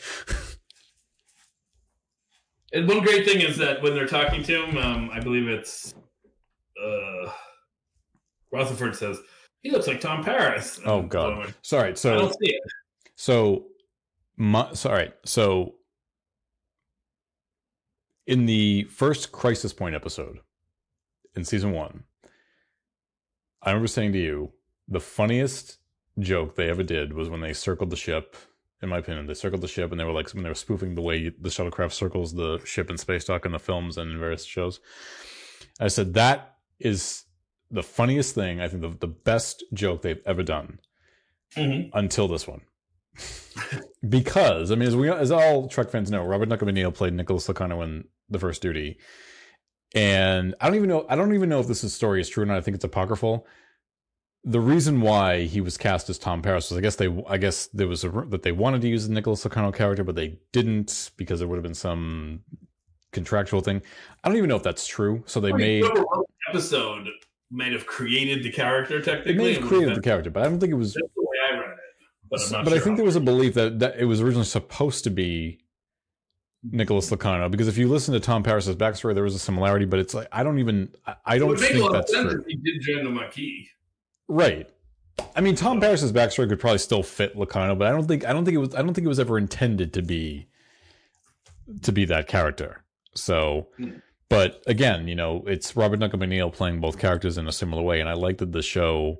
And one great thing is that when they're talking to him, um, I believe it's uh, Rutherford says he looks like Tom Paris. Oh God. Sorry. I So don't see it. So, my, sorry. So, in the first Crisis Point episode in season one, I remember saying to you, the funniest joke they ever did was when they circled the ship. In my opinion, they circled the ship and they were like, when they were spoofing the way the shuttlecraft circles the ship in Space Dock in the films and in various shows. I said, that is the funniest thing. I think the, the best joke they've ever done Mhm. until this one. because I mean, as we as all Trek fans know, Robert Duncan McNeill played Nicholas Locarno in the First Duty, and I don't even know I don't even know if this story is true or not. I think it's apocryphal. The reason why he was cast as Tom Paris was I guess they I guess there was a that they wanted to use the Nicholas Locarno character, but they didn't because there would have been some contractual thing. I don't even know if that's true. So they made episode might have created the character technically. It may have created the character, but I don't think it was the way I read it. But, I'm not but sure I think there was a belief that, that it was originally supposed to be Nicholas Locarno because if you listen to Tom Paris's backstory, there was a similarity, but it's like I don't even I, I don't would make a think lot that's sense true. if he did join the Right. I mean, Tom Paris's backstory could probably still fit Locarno, but I don't think I don't think it was I don't think it was ever intended to be to be that character. So, Hmm. But again, you know, it's Robert Duncan McNeill playing both characters in a similar way, and I like that the show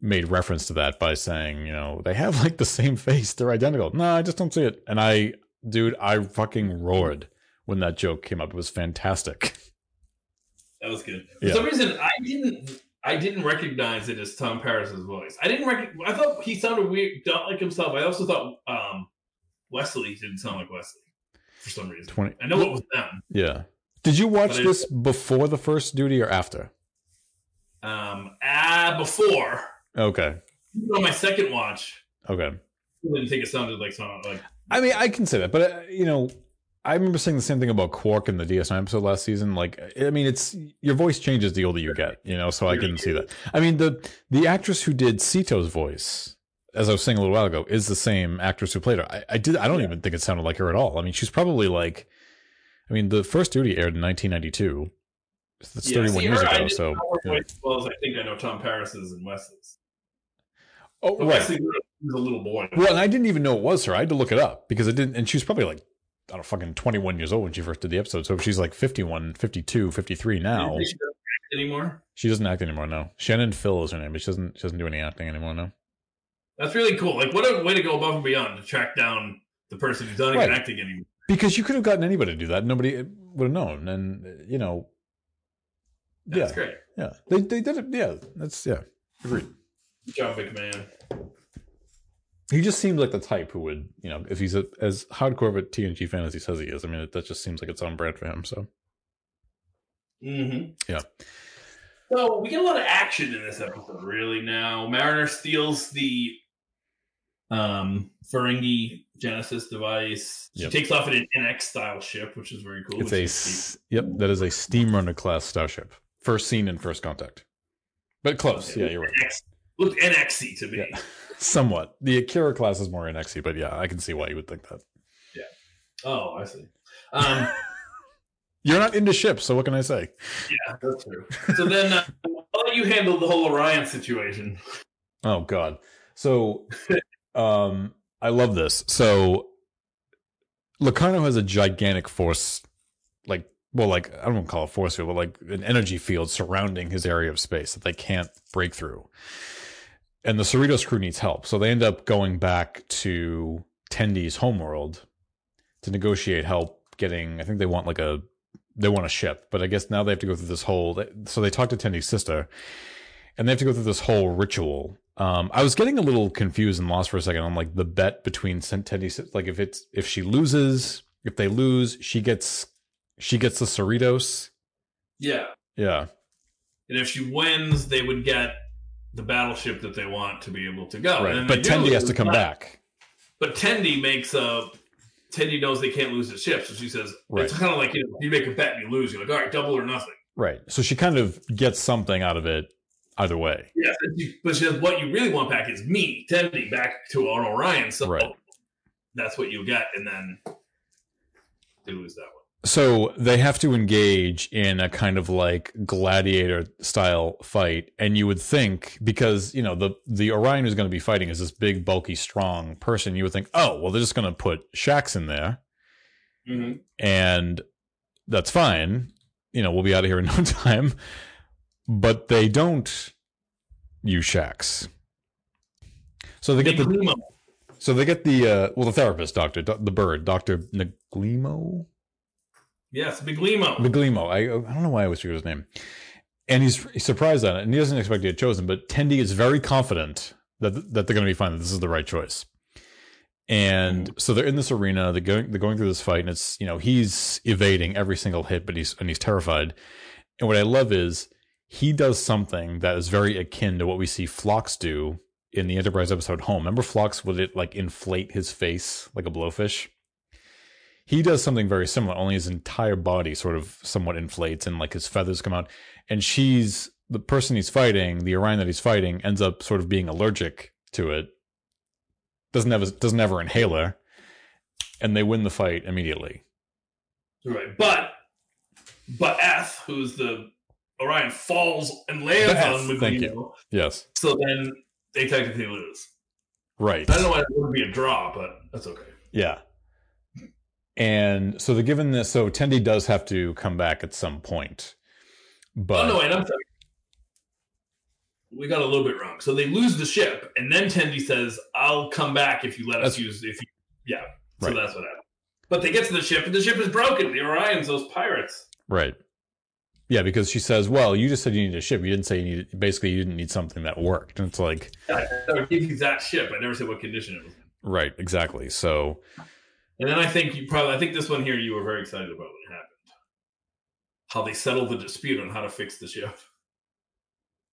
made reference to that by saying, you know, they have like the same face, they're identical. No, I just don't see it. And I, dude, I fucking roared when that joke came up. It was fantastic. That was good. For Yeah. some reason, I didn't. I didn't recognize it as Tom Paris's voice. I didn't rec- I thought he sounded weird, not like himself. I also thought um, Wesley didn't sound like Wesley for some reason. Twenty. I know it was them. Yeah. Did you watch this before the first duty or after? Um, ah, before Okay. on my second watch, Okay. I didn't think it sounded like someone like. I mean, I can say that, but uh, you know, I remember saying the same thing about Quark in the DS9 episode last season. Like, I mean, it's your voice changes the older you get, you know. So I can see that. I mean, the the actress who did Sito's voice, as I was saying a little while ago, is the same actress who played her. I, I did. I don't Yeah. even think it sounded like her at all. I mean, she's probably like, I mean, the first duty aired in 1992. That's Yeah, 31 see, years I ago. So, yeah. well as I think I know Tom Paris's and Wesley's. oh But right. Wesley was a little boy. Well, and I didn't even know it was her. I had to look it up because it didn't. And she was probably like, I don't know, fucking 21 years old when she first did the episode. So if she's like 51, 52, 53 now, She doesn't act anymore. she doesn't act anymore. No, Shannon Fill is her name, but she doesn't. She doesn't do any acting anymore. No. That's really cool. Like, what a way to go above and beyond to track down the person who's not even acting anymore. Because you could have gotten anybody to do that. Nobody would have known. And you know, That's yeah, great. yeah, they they did it. Yeah, that's yeah. Agreed. Big man. He just seems like the type who would, you know, if he's a, as hardcore of a TNG fan as he says he is. I mean, that just seems like it's on brand for him. So Mm-hmm. Yeah. So we get a lot of action in this episode, really. Now Mariner steals the um Ferengi Genesis device. She Yep. takes off in an NX style ship, which is very cool. it's a yep. That is a steamrunner class starship. First seen in first contact, but close. Okay. Yeah, you're right. NX, looked NXy to me. Yeah. Somewhat. The Akira class is more NXy, but yeah, I can see why you would think that. Yeah. Oh, I see. Um, You're not into ships, so what can I say? yeah, that's true. So then, uh, I'll let you handle the whole Orion situation. Oh God. So, um, I love this. So, Locarno has a gigantic force, like, well, like I don't want to call it force field, but like an energy field surrounding his area of space that they can't break through. and the Cerritos crew needs help. So they end up going back to Tendi's homeworld to negotiate help getting, I think they want like a, they want a ship, but I guess now they have to go through this whole, so they talk to Tendi's sister and they have to go through this whole ritual. Um, I was getting a little confused and lost for a second on like the bet between Tendi, like if it's, if she loses, if they lose, she gets, she gets the Cerritos. Yeah. Yeah. And if she wins, they would get the battleship that they want to be able to go. Right. But Tendi has to come back. But Tendi makes a Tendi knows they can't lose the ship, so she says right. it's kind of like you know you make a bet and you lose, you're like all right, double or nothing. Right. So she kind of gets something out of it either way. Yeah, but says what you really want back is me, Tendi, back to our Orion. So right. that's what you get, and then they lose that one. So they have to engage in a kind of like gladiator style fight, and you would think because you know the the Orion who's going to be fighting is this big, bulky, strong person. You would think, oh, well, they're just going to put Shaxs in there, mm-hmm. and that's fine. You know, we'll be out of here in no time. But they don't use Shaxs. So they get the so they get the uh, well the therapist doctor the bird Doctor Naglimo Yes, Migleemo. Migleemo. I I don't know why I always forget his name. And he's, he's surprised at it, and he doesn't expect to get chosen. But Tendi is very confident that that they're going to be fine. That this is the right choice. And so they're in this arena. They're going they're going through this fight, and it's you know he's evading every single hit, but he's and he's terrified. And what I love is he does something that is very akin to what we see Phlox do in the Enterprise episode Home. Remember Phlox would it like inflate his face like a blowfish? he does something very similar only his entire body sort of somewhat inflates and like his feathers come out and she's the person he's fighting the orion that he's fighting ends up sort of being allergic to it doesn't have doesn't have her inhaler and they win the fight immediately right but but F, who's the Orion, falls and lands on Magneto. Thank you. Yes. So then they technically lose. Right. I don't know why it would be a draw, but that's okay. Yeah. And so they're given this. So Tendi does have to come back at some point. But oh, no, and I'm sorry. We got a little bit wrong. So they lose the ship, and then Tendi says, "I'll come back if you let us use if you." Yeah. So right. that's what happened. But they get to the ship, and the ship is broken. The Orion's those pirates. Right. Yeah, because she says, "Well, you just said you needed a ship. You didn't say you needed. Basically, you didn't need something that worked." And it's like, I would give you that ship. I never said what condition it was. Right. Exactly. So and then I think you probably, I think this one here you were very excited about when it happened. How they settled the dispute on how to fix the ship.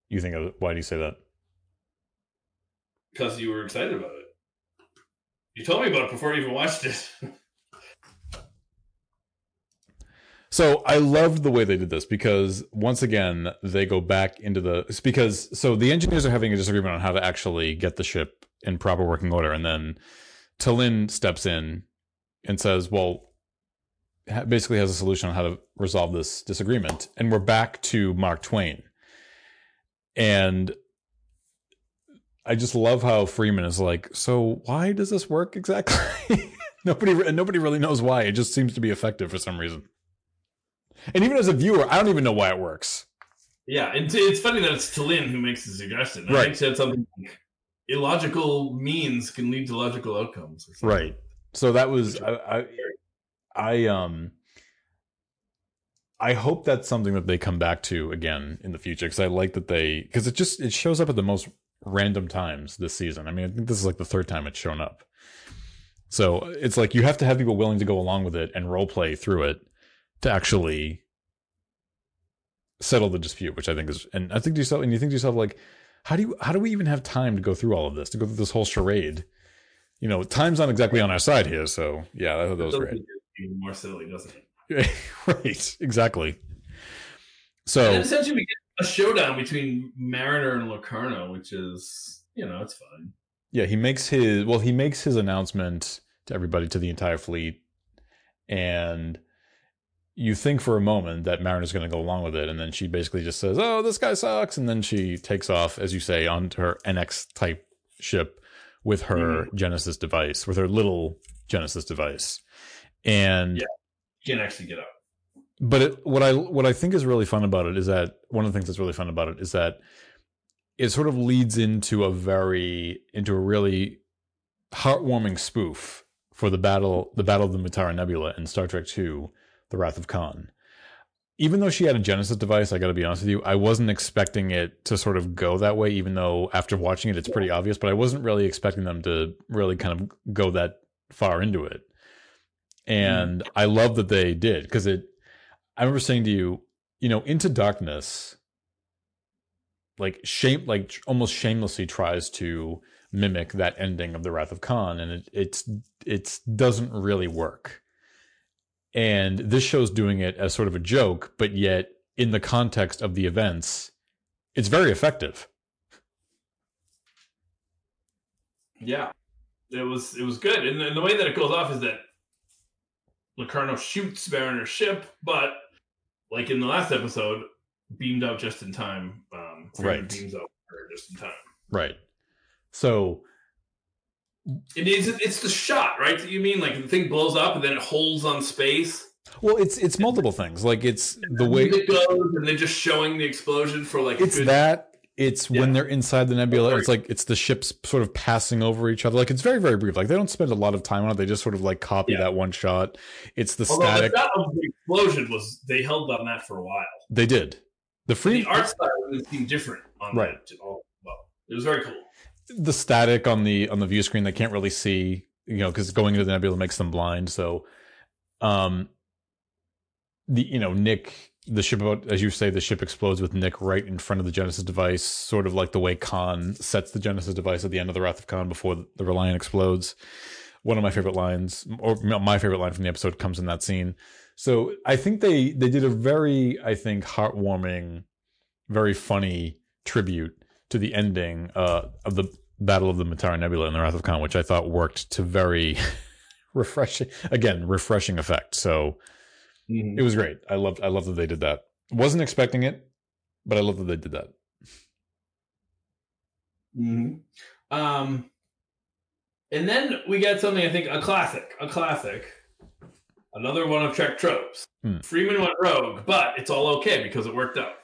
You think, of, why do you say that? Because you were excited about it. You told me about it before you even watched it. So I loved the way they did this because once again they go back into the because so the engineers are having a disagreement on how to actually get the ship in proper working order and then T'Lyn steps in and says, well, basically has a solution on how to resolve this disagreement. And we're back to Mark Twain. And I just love how Freeman is like, so why does this work exactly? nobody and nobody really knows why. It just seems to be effective for some reason. And even as a viewer, I don't even know why it works. Yeah, and it's funny that it's T'Lyn who makes the suggestion. I right. said something like, illogical means can lead to logical outcomes. Right. So that was I, I, I um I hope that's something that they come back to again in the future because I like that they because it just it shows up at the most random times this season. I mean, I think this is like the third time it's shown up. So it's like you have to have people willing to go along with it and role play through it to actually settle the dispute, which I think is and I think to yourself and you think to yourself like, how do you how do we even have time to go through all of this, to go through this whole charade? you know, time's not exactly on our side here. So yeah, that, that was great. Even more silly, doesn't it? right. Exactly. So and essentially, we get a showdown between Mariner and Locarno, which is you know it's fine. Yeah, he makes his well, he makes his announcement to everybody, to the entire fleet, and you think for a moment that Mariner's going to go along with it, and then she basically just says, "Oh, this guy sucks," and then she takes off, as you say, onto her NX type ship with her mm-hmm. Genesis device, with her little Genesis device, and yeah, she can actually get up. But it, what I what I think is really fun about it is that one of the things that's really fun about it is that it sort of leads into a very into a really heartwarming spoof for the battle the battle of the Mutara Nebula in Star Trek II, The Wrath of Khan. Even though she had a Genesis device, I got to be honest with you, I wasn't expecting it to sort of go that way. Even though after watching it, it's pretty obvious, but I wasn't really expecting them to really kind of go that far into it. And mm. I love that they did because it. I remember saying to you, you know, Into Darkness, like shame, like almost shamelessly tries to mimic that ending of the Wrath of Khan, and it it's it doesn't really work. And this show's doing it as sort of a joke, but yet in the context of the events, it's very effective. Yeah, it was it was good, and, and the way that it goes off is that Locarno shoots Mariner's ship, but like in the last episode, beamed out just in time. Um, Right. Beams out just in time. Right. So It is. It's the shot, right? That you mean like the thing blows up and then it holds on space. well, it's it's multiple things. Like it's the way it goes, and then just showing the explosion for like a it's good- that it's when they're inside the nebula oh, it's like it's the ships sort of passing over each other like it's very very brief like they don't spend a lot of time on it they just sort of like copy Yeah. that one shot it's the Although static the shot of the explosion was they held on that for a while. they did the free The art style didn't seem different on Right. that. Oh, well, it was very cool. The static on the on the view screen they can't really see you know because going into the nebula makes them blind. So um the you know nick the ship as you say the ship explodes with nick right in front of the genesis device sort of like the way khan sets the genesis device at the end of the wrath of khan before the reliant explodes. One of my favorite lines or my favorite line from the episode comes in that scene. So i think they they did a very i think heartwarming very funny tribute to the ending uh, of the Battle of the Mutara Nebula and the Wrath of Khan, which I thought worked to very refreshing, again, refreshing effect. So it was great. I loved, I loved that they did that. Wasn't expecting it, but I love that they did that. hmm Um, and then we get something I think a classic, a classic, another one of Trek tropes. Hmm. Freeman went rogue, but it's all okay because it worked out.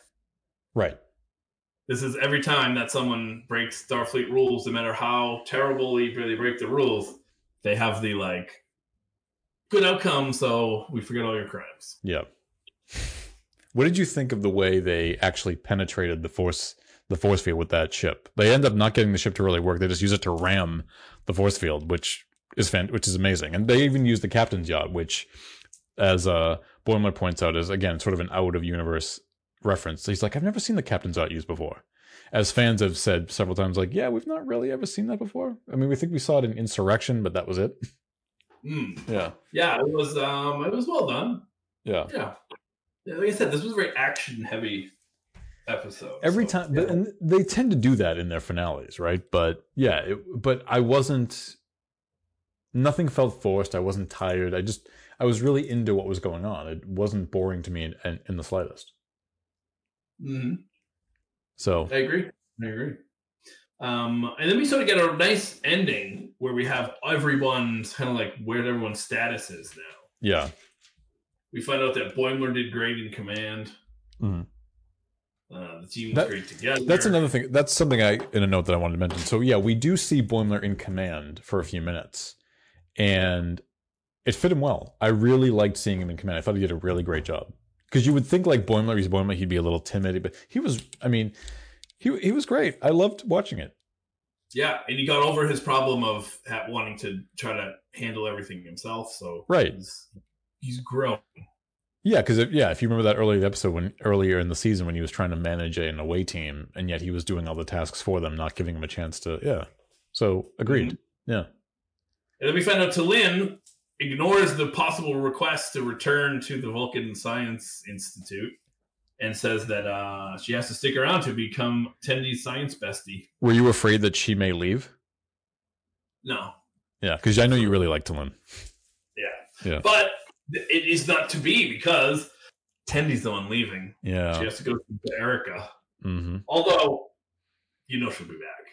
Right. This is every time that someone breaks Starfleet rules, no matter how terribly they break the rules, they have the like good outcome. So we forget all your crimes. Yeah. What did you think of the way they actually penetrated the force, the force field with that ship? They end up not getting the ship to really work. They just use it to ram the force field, which is fan, which is amazing. And they even use the captain's yacht, which, as uh, Boimler points out, is again sort of an out of universe reference. He's like, I've never seen the captain's yacht used before. As fans have said several times, like, yeah, we've not really ever seen that before. I mean, we think we saw it in Insurrection, but that was it. Mm. Yeah, Yeah, it was. Um, it was well done. yeah. Yeah. Yeah, like I said, this was a very action heavy episode. every so, time yeah. but, and they tend to do that in their finales right but yeah it, but i wasn't nothing felt forced i wasn't tired i just i was really into what was going on it wasn't boring to me in, in, in the slightest Mhm. so I agree. I agree. Um, and then we sort of get a nice ending where we have everyone's kind of like where everyone's status is now. yeah We find out that Boimler did great in command. Mhm. Uh, the team was That- great together. that's another thing that's something i in a note that i wanted to mention so yeah we do see boimler in command for a few minutes and it fit him well i really liked seeing him in command i thought he did a really great job because you would think like boimler he's boimler he'd be a little timid but he was i mean he, he was great i loved watching it Yeah, and he got over his problem of ha- wanting to try to handle everything himself. So Right. he's, he's grown. Yeah, because yeah, if you remember that earlier episode when earlier in the season when he was trying to manage an away team and yet he was doing all the tasks for them, not giving them a chance to yeah. So agreed. Mm-hmm. Yeah. And then we find out to T'Lyn ignores the possible request to return to the Vulcan Science Institute and says that uh, she has to stick around to become Tendi's science bestie. Were you afraid that she may leave? No. Yeah, because I know you really like T'Lyn. Yeah. Yeah. But it is not to be because Tendi's the one leaving. Yeah. She has to go to Erica. hmm Although, you know she'll be back.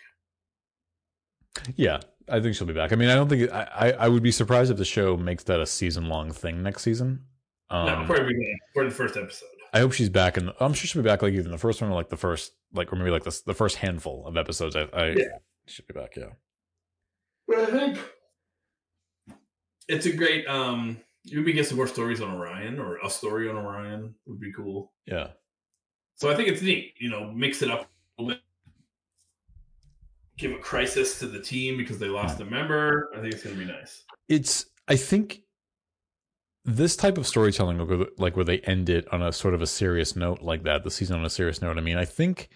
Yeah, I think she'll be back. I mean, I don't think I, I, I would be surprised if the show makes that a season long thing next season. Um, no, before we begin, for the first episode. I hope she's back, and I'm sure she'll be back like even the first one, or like the first, like or maybe like the the first handful of episodes. I, I Yeah. should be back. Yeah. But I think it's a great. um Maybe get some more stories on Orion, or a story on Orion would be cool. Yeah. So I think it's neat. You know, mix it up a little bit. Give a crisis to the team because they lost a member. I think it's going to be nice. It's I think this type of storytelling, like where- like where they end it on a sort of a serious note like that, the season on a serious note. I mean, I think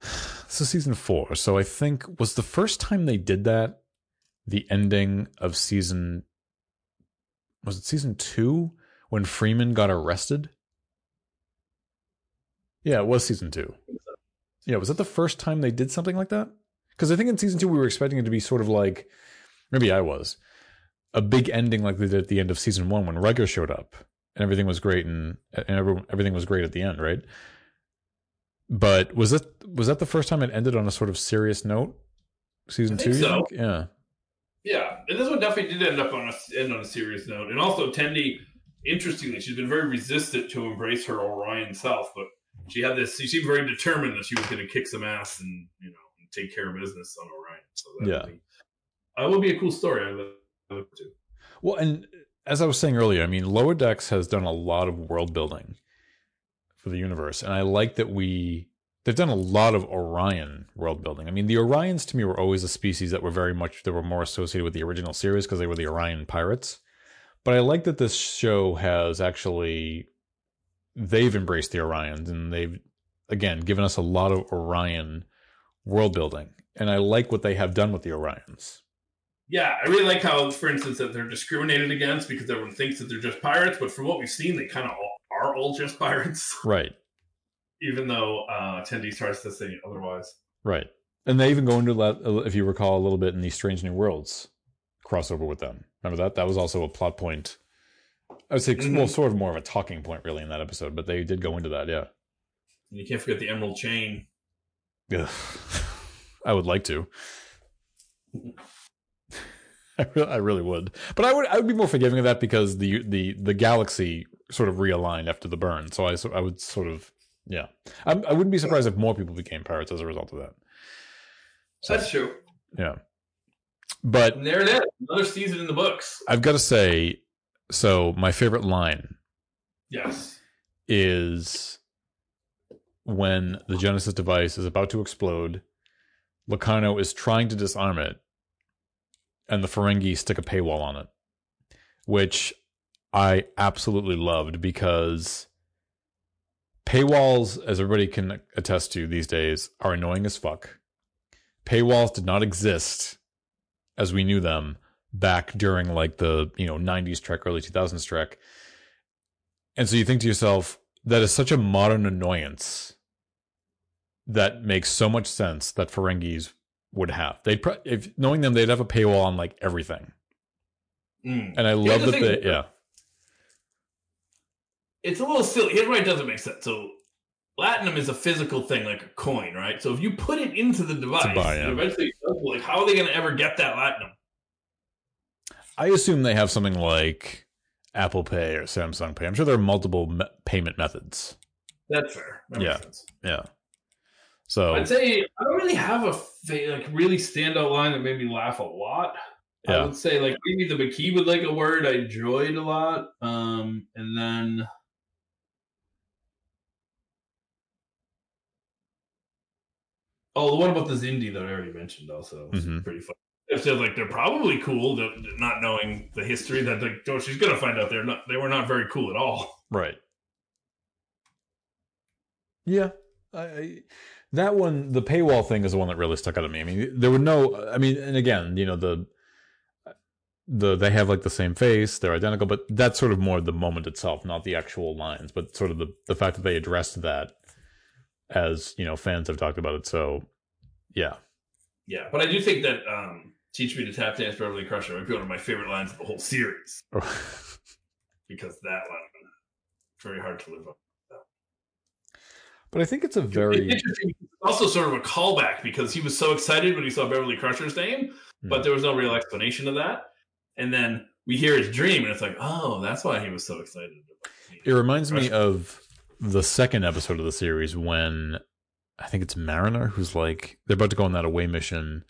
this is season four, so I think was the first time they did that the ending of season was it season two when Freeman got arrested? Yeah, it was season two. Yeah, was that the first time they did something like that? Because I think in season two we were expecting it to be sort of like maybe I was a big ending like they did at the end of season one when Riker showed up and everything was great and, and everyone, everything was great at the end, right? But was that was that the first time it ended on a sort of serious note? Season two, you so. Yeah. Yeah, and this one definitely did end up on a end on a serious note. And also, Tendi, interestingly, she's been very resistant to embrace her Orion self, but she had this. She seemed very determined that she was going to kick some ass and you know and take care of business on Orion. So that Yeah. would be, uh, would be a cool story. I look look to. Well, and as I was saying earlier, I mean, Lower Decks has done a lot of world building for the universe, and I like that we they've done a lot of Orion world building. I mean, the Orions to me were always a species that were very much that were more associated with the original series because they were the Orion pirates. But I like that this show has actually they've embraced the Orions and they've again given us a lot of Orion world building, and I like what they have done with the Orions. Yeah, I really like how, for instance, that they're discriminated against because everyone thinks that they're just pirates, but from what we've seen, they kind of all, are all just pirates, Right. even though uh, Tendi starts to say otherwise. Right. And they even go into that, if you recall, a little bit in the Strange New Worlds crossover with them. Remember that? That was also a plot point. I would say, well, Mhm. sort of more of a talking point, really, in that episode, but they did go into that, yeah. And you can't forget the Emerald Chain. Yeah. I would like to. I, re- I really would, but I would I would be more forgiving of that because the the the galaxy sort of realigned after the burn. So I so I would sort of yeah. I, I wouldn't be surprised if more people became pirates as a result of that. So, That's true. Yeah, but And there it is. Another season in the books. I've got to say, so my favorite line Yes. is when the Genesis device is about to explode. Locarno is trying to disarm it, and the Ferengi stick a paywall on it, which I absolutely loved because paywalls, as everybody can attest to these days, are annoying as fuck. Paywalls did not exist as we knew them back during like the you know 90s trek early 2000s trek and so you think to yourself that is such a modern annoyance that makes so much sense that Ferengis would have. They'd pro- if knowing them, they'd have a paywall on like everything. Mm. And I Here's love the that thing- they yeah. It's a little silly. Here's why it doesn't make sense. So, Latinum is a physical thing, like a coin, right? So if you put it into the device, buy, yeah. eventually, like, how are they going to ever get that Latinum? I assume they have something like Apple Pay or Samsung Pay. I'm sure there are multiple me- payment methods. That's fair. That Yeah. sense. Yeah. So I'd say I don't really have a fa- like really standout line that made me laugh a lot. Yeah. I would say like maybe the Maquis would like a word I enjoyed a lot. Um, and then oh, the one about the Xindi that I already mentioned also was Mhm. pretty fun. It says like they're probably cool, that that not knowing the history. That like oh, she's gonna find out they're not they were not very cool at all. Right. Yeah. I, I that one the paywall thing is the one that really stuck out at me. I mean, there were no I mean, and again, you know, the the they have like the same face, they're identical, but that's sort of more the moment itself, not the actual lines, but sort of the the fact that they addressed that as, you know, fans have talked about it. So, yeah. Yeah, but I do think that um, "Teach Me to Tap Dance, Beverly Crusher" might be one of my favorite lines of the whole series. because that one very hard to live up. but I think it's a very interesting. It's Also, sort of a callback because he was so excited when he saw Beverly Crusher's name, Hmm. but there was no real explanation of that. And then we hear his dream, and it's like, oh, that's why he was so excited. It reminds me of the second episode of the series when I think it's Mariner who's like they're about to go on that away mission,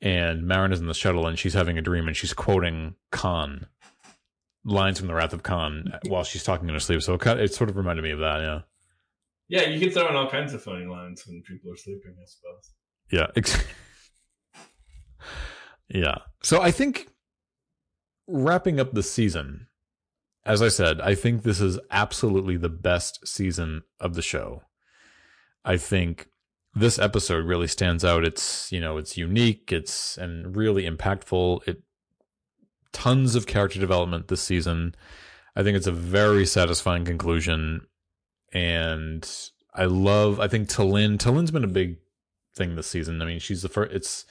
and Marin is in the shuttle and she's having a dream and she's quoting Khan lines from the Wrath of Khan while she's talking in her sleep. So it, kind of, it sort of reminded me of that. Yeah. Yeah, you can throw in all kinds of funny lines when people are sleeping. I suppose. Yeah. Ex- yeah. So I think wrapping up the season, as I said, I think this is absolutely the best season of the show. I think this episode really stands out. It's, you know, it's unique, it's and really impactful. It tons of character development this season. I think it's a very satisfying conclusion and I love I think T'Lyn T'Lyn's been a big thing this season. I mean, she's the first it's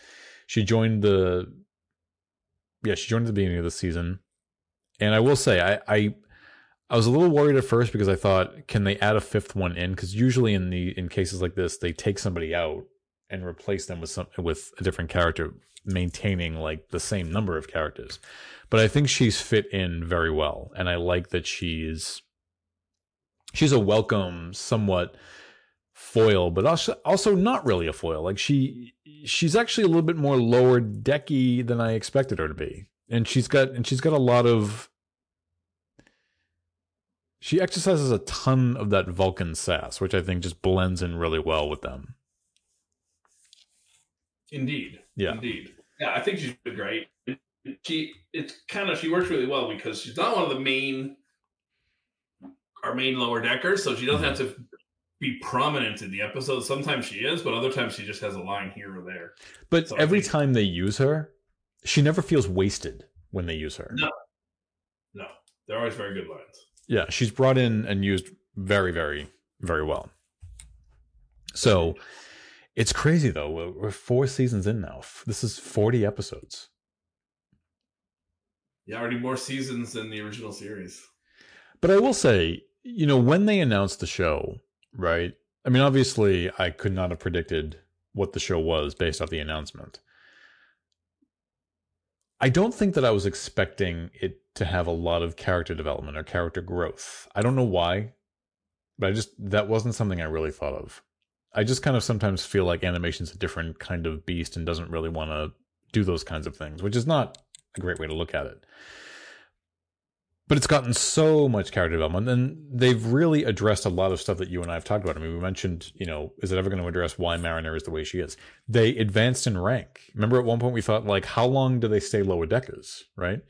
she joined the yeah, she joined at the beginning of the season. And I will say I I I was a little worried at first because I thought, can they add a fifth one in? Because usually in the in cases like this, they take somebody out and replace them with some with a different character, maintaining like the same number of characters. But I think she's fit in very well, and I like that she's she's a welcome, somewhat foil, but also also not really a foil. Like she she's actually a little bit more lower decky than I expected her to be, and she's got and she's got a lot of she exercises a ton of that Vulcan sass, which I think just blends in really well with them. Indeed. Yeah. Indeed. Yeah, I think she's been great. She it's kind of she works really well because she's not one of the main our main lower deckers, so she doesn't mm-hmm. have to be prominent in the episode. Sometimes she is, but other times she just has a line here or there. But So every time they use her, she never feels wasted when they use her. No. No, they're always very good lines. Yeah, she's brought in and used very, very, very well. So it's crazy though. We're, we're four seasons in now. This is 40 episodes. Yeah, already more seasons than the original series. But I will say, you know, when they announced the show, right? I mean, obviously, I could not have predicted what the show was based off the announcement. I don't think that I was expecting it to have a lot of character development or character growth. I don't know why, but I just, that wasn't something I really thought of. I just kind of sometimes feel like animation's a different kind of beast and doesn't really want to do those kinds of things, which is not a great way to look at it but it's gotten so much character development and they've really addressed a lot of stuff that you and I have talked about. I mean, we mentioned, you know, is it ever going to address why Mariner is the way she is? They advanced in rank. Remember at one point we thought like, how long do they stay lower deckers? Right.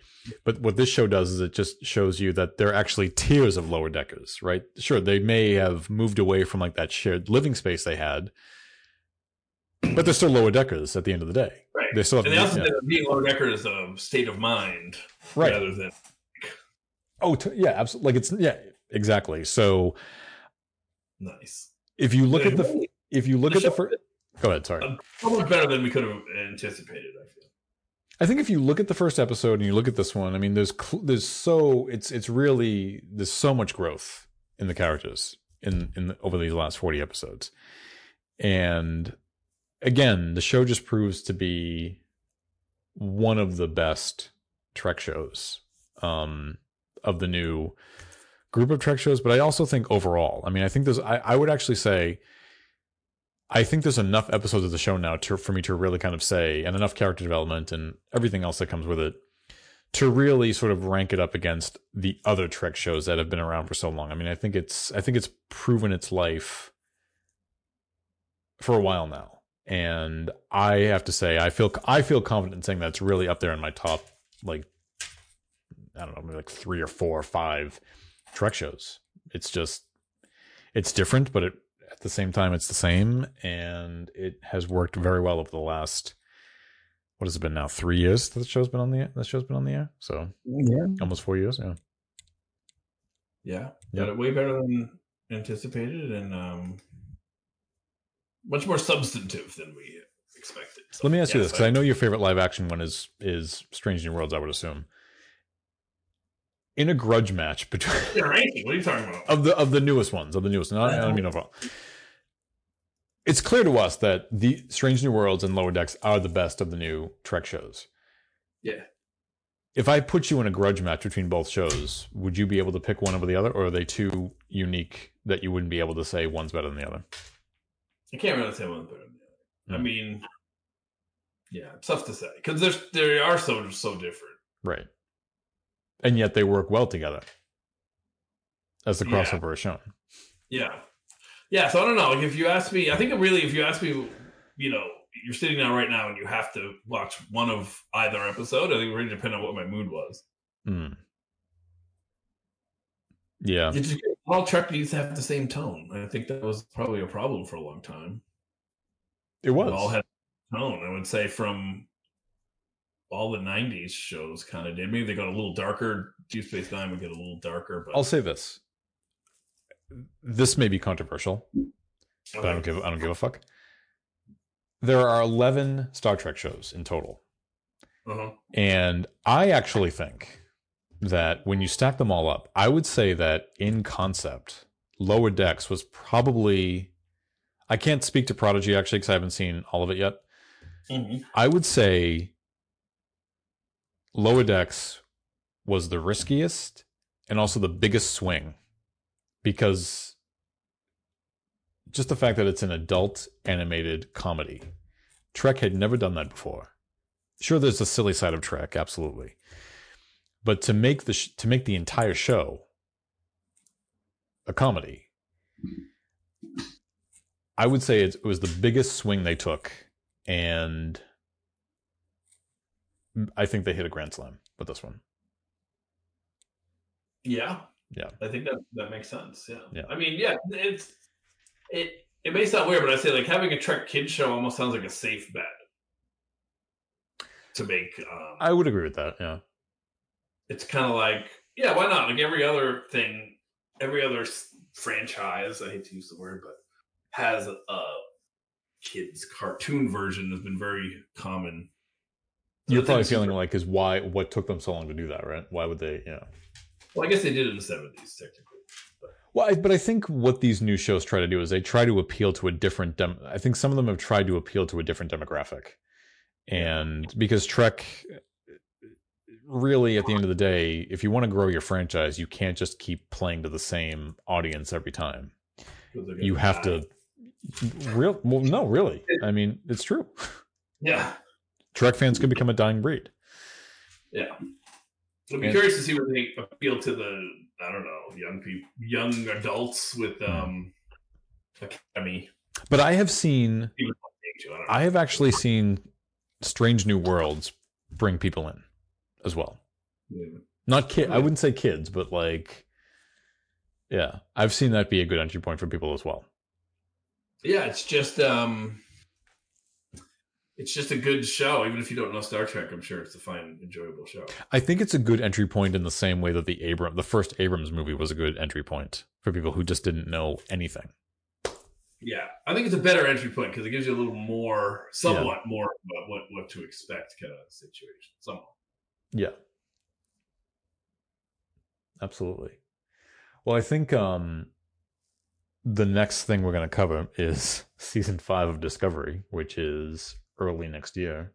But what this show does is it just shows you that there are actually tiers of lower deckers, right? Sure. They may have moved away from like that shared living space they had, but they're still lower deckers at the end of the day. Right. They still have And they to- also yeah. being lower decker is a state of mind right. rather than Oh, t- yeah, absolutely. Like it's, yeah, exactly. So, nice. if you look at the if you look the at the first go ahead sorry so better than we could have anticipated. I feel. i think if you look at the first episode and you look at this one i mean there's cl- there's so it's it's really there's so much growth in the characters in in the, over these last 40 episodes and again the show just proves to be one of the best trek shows um of the new group of trek shows but i also think overall i mean i think there's i, I would actually say I think there's enough episodes of the show now to, for me to really kind of say, and enough character development and everything else that comes with it, to really sort of rank it up against the other Trek shows that have been around for so long. I mean, I think it's I think it's proven its life for a while now, and I have to say, I feel I feel confident in saying that it's really up there in my top, like I don't know, maybe like three or four or five Trek shows. It's just it's different, but it at the same time it's the same and it has worked very well over the last what has it been now three years that the show's been on the that show's been on the air so Yeah. almost four years yeah Yeah, Yep. got it way better than anticipated, and um, much more substantive than we expected. So, let me ask you yes, this because I know your favorite live action one is is Strange New Worlds I would assume in a grudge match between. What are you talking about? of the of the newest ones of the newest. Not, I don't mean overall. It's clear to us that the Strange New Worlds and Lower Decks are the best of the new Trek shows. Yeah. if I put you in a grudge match between both shows, would you be able to pick one over the other, or are they too unique that you wouldn't be able to say one's better than the other? I can't really say one's better than the other. I Hmm. mean, yeah, it's tough to say because there's they are so so different. Right. And yet they work well together, as the Yeah. crossover is shown. Yeah, yeah. So I don't know. Like if you ask me, I think really, if you ask me, you know, you're sitting down right now and you have to watch one of either episode. I think it really depend on what my mood was. Mm. Yeah. Just, all Trek needs to have the same tone. I think that was probably a problem for a long time. It was. All had tone. I would say from all the '90s shows, kind of did. Maybe they got a little darker. Deep Space Nine would get a little darker, but I'll say this. This may be controversial, but I don't give I don't give a fuck. There are 11 Star Trek shows in total. Uh-huh. And I actually think that when you stack them all up, I would say that in concept, Lower Decks was probably. I can't speak to Prodigy actually because I haven't seen all of it yet. Mhm. I would say Lower Decks was the riskiest and also the biggest swing because just the fact that it's an adult animated comedy. Trek had never done that before. Sure, there's a silly side of Trek, absolutely, but to make the sh- to make the entire show a comedy, I would say it, it was the biggest swing they took, and I think they hit a grand slam with this one. Yeah. Yeah. I think that that makes sense. Yeah. Yeah. I mean, yeah, it's it it may sound weird, but I say like having a Trek kid show almost sounds like a safe bet to make. Um, I would agree with that. Yeah. it's kind of like yeah, why not? Like every other thing, every other franchise. I hate to use the word, but has a, a kids cartoon version has been very common. You're probably feeling super- like is why what took them so long to do that, right? Why would they? Yeah. well, I guess they did it in the seventies technically. Well, I, but I think what these new shows try to do is they try to appeal to a different. Dem- I think some of them have tried to appeal to a different demographic, and because Trek, really, at the end of the day, if you want to grow your franchise, you can't just keep playing to the same audience every time. You have die. to. Real well, no, really. I mean, it's true. Yeah. Trek fans can become a dying breed. Yeah. I'd be And- curious to see where they appeal to the I don't know young people, young adults with Hmm. um academy. But I have seen I. I have actually seen Strange New Worlds bring people in as well. Yeah. Not kid. I wouldn't say kids, but like, yeah, I've seen that be a good entry point for people as well. Yeah, it's just um it's just a good show. Even if you don't know Star Trek, I'm sure it's a fine, enjoyable show. I think it's a good entry point in the same way that the Abram, the first Abrams movie, was a good entry point for people who just didn't know anything. Yeah, I think it's a better entry point because it gives you a little more, somewhat more about what what to expect kind of situation. Somewhat. Yeah, absolutely. Well, I think um, the next thing we're going to cover is season five of Discovery, which is early next year.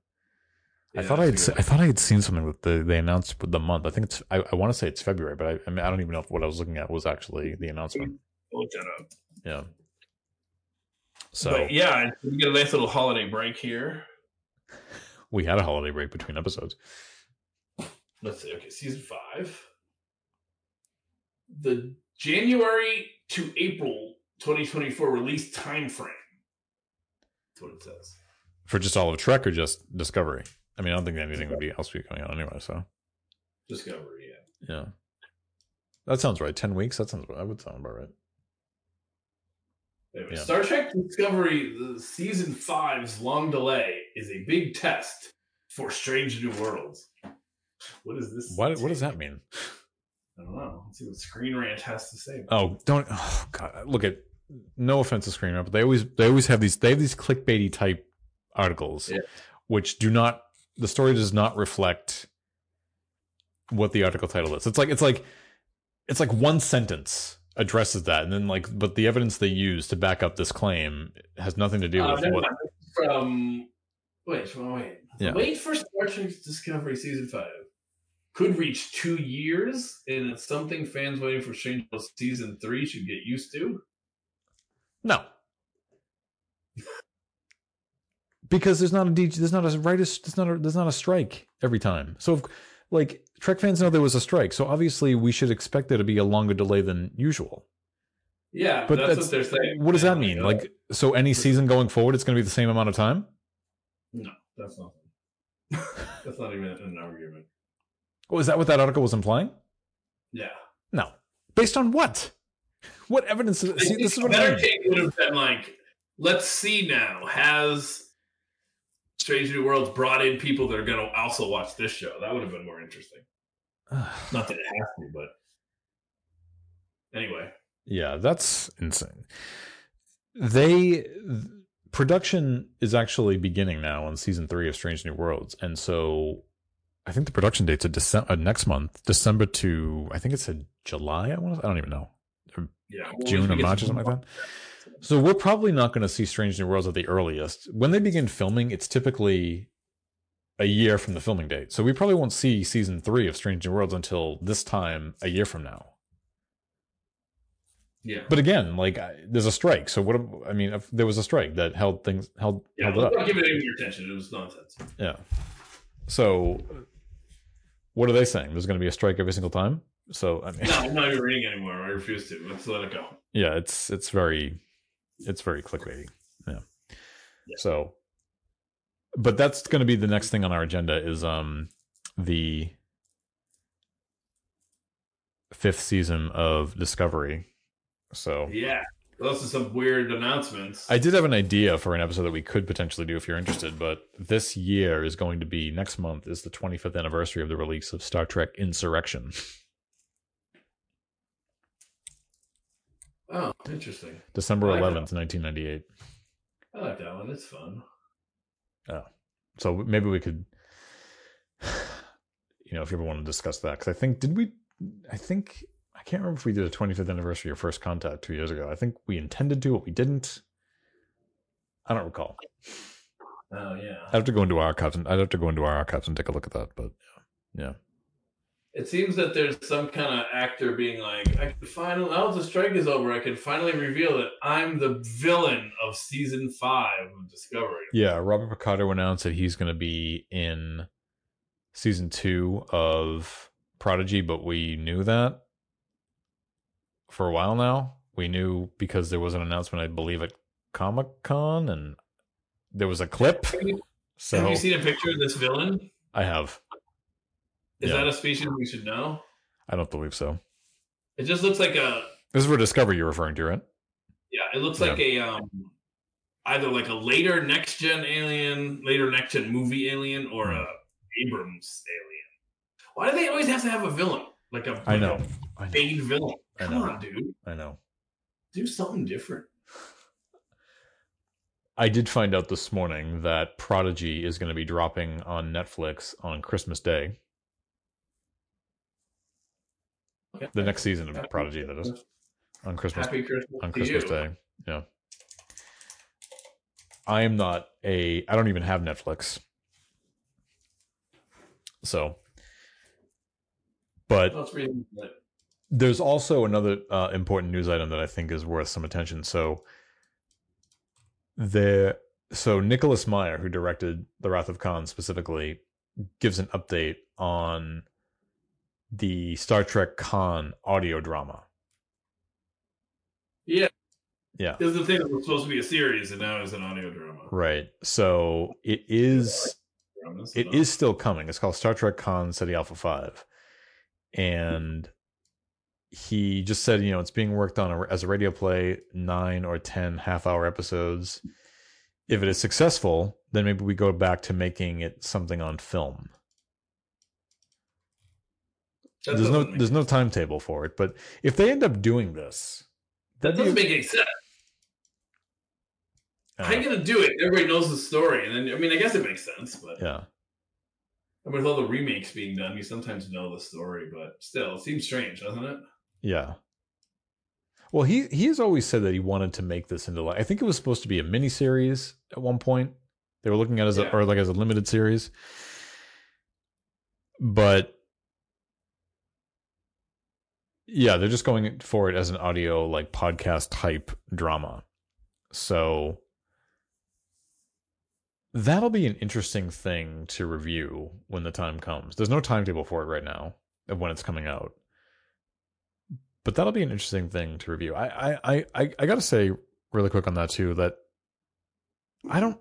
I thought I had figured se- I thought I had seen something that the, they announced with the month. I think it's I, I want to say it's February, but I, I mean I don't even know if what I was looking at was actually the announcement. Look that up. Yeah. So But yeah, we get a nice little holiday break here. we had a holiday break between episodes. let's see. Okay, season five. The January to April 2024 release time frame. That's what it says. For just all of Trek or just Discovery? I mean, I don't think anything would be else would be coming out anyway. So Discovery, yeah. yeah, that sounds right. Ten weeks. That sounds. That would sound about right. Anyway, Yeah. Star Trek Discovery the season five's long delay is a big test for Strange New Worlds. What is this? What What does that mean? I don't know. Let's see what Screen Rant has to say. Oh, don't. Oh God, look at. No offense to Screen Rant, but they always they always have these they have these clickbaity type articles, Yeah. which do not the story does not reflect what the article title is. It's like it's like it's like one sentence addresses that, and then like but the evidence they use to back up this claim has nothing to do Uh, with what. mind. From wait, wait. Yeah. Wait for Star Trek Discovery season five. could reach two years, and it's something fans waiting for Stranger Worlds season three should get used to. No. Because there's not a DJ, there's not a writers, there's not a, there's not a strike every time. So, if, like Trek fans know there was a strike, so obviously we should expect there to be a longer delay than usual. Yeah, But that's, that's- what they're saying. What does that mean? Like, so any season going forward, it's going to be the same amount of time? no, that's not. that's not even an argument. Oh, is that what that article was implying? Yeah. No. Based on what? What evidence? Is, see, this is what I better mean. take would have been like, let's see now. Has Strange New Worlds brought in people that are going to also watch this show? That would have been more interesting. Not that it has to, but anyway. Yeah, that's insane. They th- production is actually beginning now on season three of Strange New Worlds, and so I think the production dates are December uh, next month, December to I think it said July. I want to, I don't even know Yeah, June or March or something like that. So we're probably not going to see Strange New Worlds at the earliest. When they begin filming, it's typically a year from the filming date. So we probably won't see season three of Strange New Worlds until this time a year from now. Yeah, But again, like I, there's a strike. So what? I mean, if there was a strike that held things held yeah. held Let's up. not give it any more attention. It was nonsense. Yeah. So what are they saying? There's going to be a strike every single time. So I mean, No, I'm not even reading anymore. I refuse to. Let's let it go. yeah, it's it's very it's very clickbaity. Yeah. Yeah. So, but that's going to be the next thing on our agenda is um the fifth season of Discovery. So Yeah, those are some weird announcements. I did have an idea for an episode that we could potentially do if you're interested, but this year is going to be next month is the 25th anniversary of the release of Star Trek Insurrection, oh, interesting. December like 11th, 1998. I like that one. It's fun. Oh. So maybe we could, you know, if you ever want to discuss that, because I think did we? I think I can't remember if we did a 25th anniversary of First Contact two years ago. I think we intended to, but we didn't. I don't recall. Oh yeah. I'd have to go into our archives and I'd have to go into our archives and take a look at that. But yeah, It seems that there's some kind of actor being like, I can finally, now the strike is over, I can finally reveal that I'm the villain of season five of Discovery. yeah. Robert Picardo announced that he's going to be in season two of Prodigy, but we knew that for a while now. We knew because there was an announcement, I believe, at Comic Con, and there was a clip. So have you seen a picture of this villain? I have. Is Yeah. that a species we should know? I don't believe so. It just looks like a This is for Discovery you're referring to, right? yeah. It looks like a um, either like a later next gen alien, later next gen movie alien, or a Abrams alien. Why do they always have to have a villain? Like a I like know. a I know. main villain. I Come on, dude. I know. Do something different. I did find out this morning that Prodigy is going to be dropping on Netflix on Christmas Day. The next season of Prodigy, that is, on Christmas Happy Christmas on Christmas you. Day. Yeah. I am not a. I don't even have Netflix. So, but Let's read it. there's also another uh, important news item that I think is worth some attention. So, there, so Nicholas Meyer, who directed The Wrath of Khan specifically, gives an update on the Star Trek Khan audio drama. Yeah, Yeah, this is the thing that was supposed to be a series, and now it's an audio drama. right. So it is. It is still coming. It's called Star Trek Khan Ceti Alpha 5. And he just said, you know, it's being worked on as a radio play, nine or 10 half hour episodes. If it is successful, then maybe we go back to making it something on film. That there's no there's no timetable for it, but if they end up doing this, that doesn't make any sense. uh, How you gonna do it? Everybody knows the story, and then I mean, I guess it makes sense, but yeah, And with all the remakes being done, you sometimes know the story, but still, it seems strange, doesn't it? yeah. Well, he he has always said that he wanted to make this into like I think it was supposed to be a miniseries at one point. They were looking at it as a, or like as a limited series, but Yeah, they're just going for it as an audio like podcast type drama. So that'll be an interesting thing to review when the time comes. There's no timetable for it right now of when it's coming out. But that'll be an interesting thing to review. I I I I gotta say really quick on that too that I don't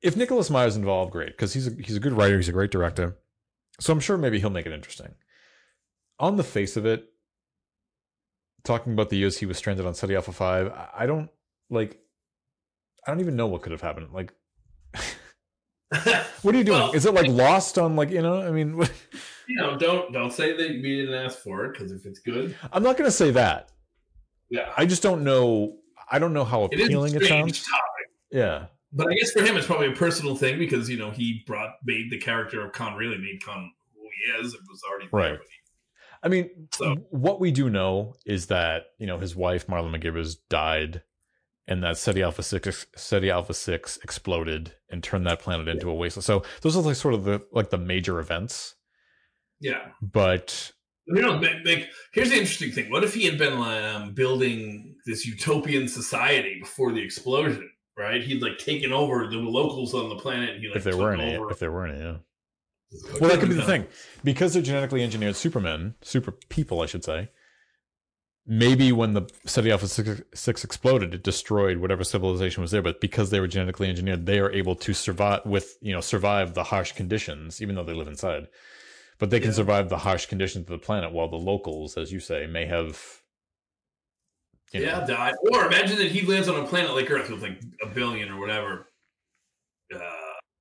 if Nicholas Meyer's involved, great, because he's a he's a good writer, he's a great director. So I'm sure maybe he'll make it interesting. On the face of it, talking about the years he was stranded on Ceti Alpha Five, I don't like I don't even know what could have happened. Like what are you doing? Well, Is it like lost on like you know? I mean, what, you know, don't don't say that we didn't ask for it because if it's good, I'm not going to say that. yeah, I just don't know. I don't know how it appealing it strange sounds. topic. Yeah, But I guess for him, it's probably a personal thing because you know he brought made the character of Khan really made Khan who he is. It was already there, Right. I mean, So- what we do know is that you know his wife Marla McGivers died, and that Ceti Alpha Six Ceti Alpha Six exploded and turned that planet into a wasteland. So those are like sort of the like the major events. yeah. But You know, like, here's the interesting thing: what if he had been um, building this utopian society before the explosion? Right? He'd like taken over the locals on the planet. And he like if there weren't any, over. if there weren't any, yeah. Well, that could be the thing because they're genetically engineered supermen, super people, I should say. Maybe when the Ceti Alpha Six, 6 exploded, it destroyed whatever civilization was there. But because they were genetically engineered, they are able to survive with you know survive the harsh conditions, even though they live inside. But they can Yeah. survive the harsh conditions of the planet, while the locals, as you say, may have. You know, yeah, died. Or imagine that he lands on a planet like Earth with like a billion or whatever uh,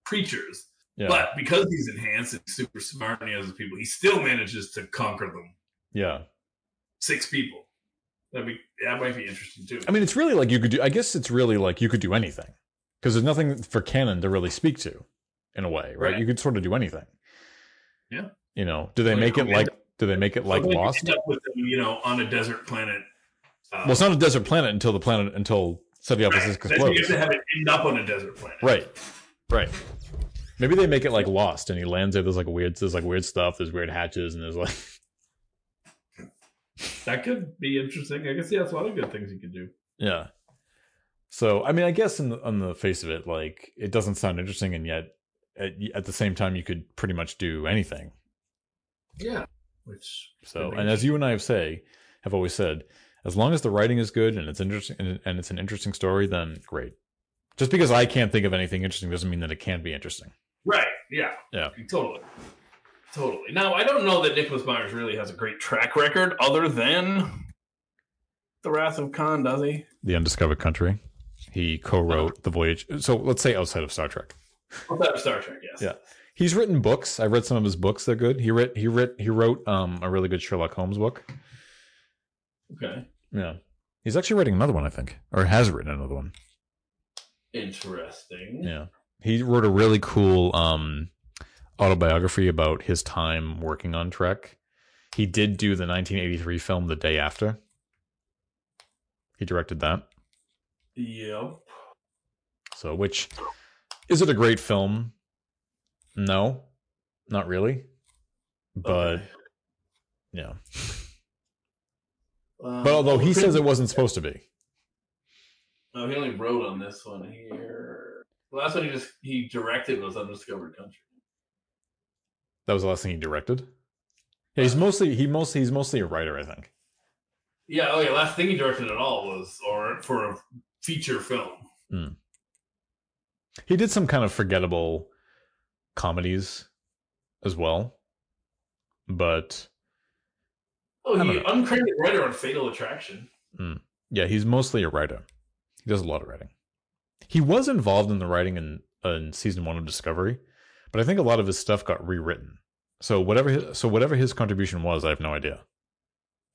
creatures, yeah, but because he's enhanced and super smart and he has his people, he still manages to conquer them. yeah. Six people. That'd be that might be interesting too. I mean, it's really like you could do. I guess it's really like you could do anything because there's nothing for canon to really speak to, in a way, right? Right. You could sort of do anything. Yeah. You know, do they Like, make it like? Do they make it like So, Lost? with them, you know, on a desert planet. Uh, Well, it's not a desert planet until the planet until Ceti Alpha right. Then you have explodes. to have it end up on a desert planet. Right, right. Maybe they make it like Lost, and he lands there. There's like weird, there's like weird stuff. There's weird hatches, and there's like, That could be interesting. I guess yeah, that's a lot of good things you could do. yeah. So, I mean, I guess in the, on the face of it, like it doesn't sound interesting, and yet at, at the same time, you could pretty much do anything. Yeah. Which So, and as you and I have say have always said, as long as the writing is good and it's interesting and, and it's an interesting story, then great. Just because I can't think of anything interesting doesn't mean that it can't be interesting. Right. Yeah. Yeah. Totally. Totally. Now I don't know that Nicholas Myers really has a great track record other than The Wrath of Khan, does he? The Undiscovered Country. He co-wrote The Voyage. So let's say outside of Star Trek. Outside of Star Trek, yes. Yeah. He's written books. I read some of his books. They're good. He writ he writ he wrote um a really good Sherlock Holmes book. Okay. Yeah. He's actually writing another one, I think, or has written another one. Interesting. Yeah. He wrote a really cool um autobiography about his time working on Trek. He did do the 1983 film The Day After. He directed that. Yep. So, which is it a great film? No. Not really. But Okay. yeah. Um, But although he says it wasn't supposed to be. Oh, he only wrote on this one here. The last one he just he directed was Undiscovered Country. That was the last thing he directed. Yeah, he's uh, mostly he mostly he's mostly a writer, I think. Yeah, oh yeah, last thing he directed at all was or for a feature film. Hmm. He did some kind of forgettable comedies as well. But Oh, he uncredited writer on Fatal Attraction. Hmm. yeah, he's mostly a writer. He does a lot of writing. He was involved in the writing in, in season one of Discovery, but I think a lot of his stuff got rewritten. So whatever his, so whatever his contribution was, I have no idea.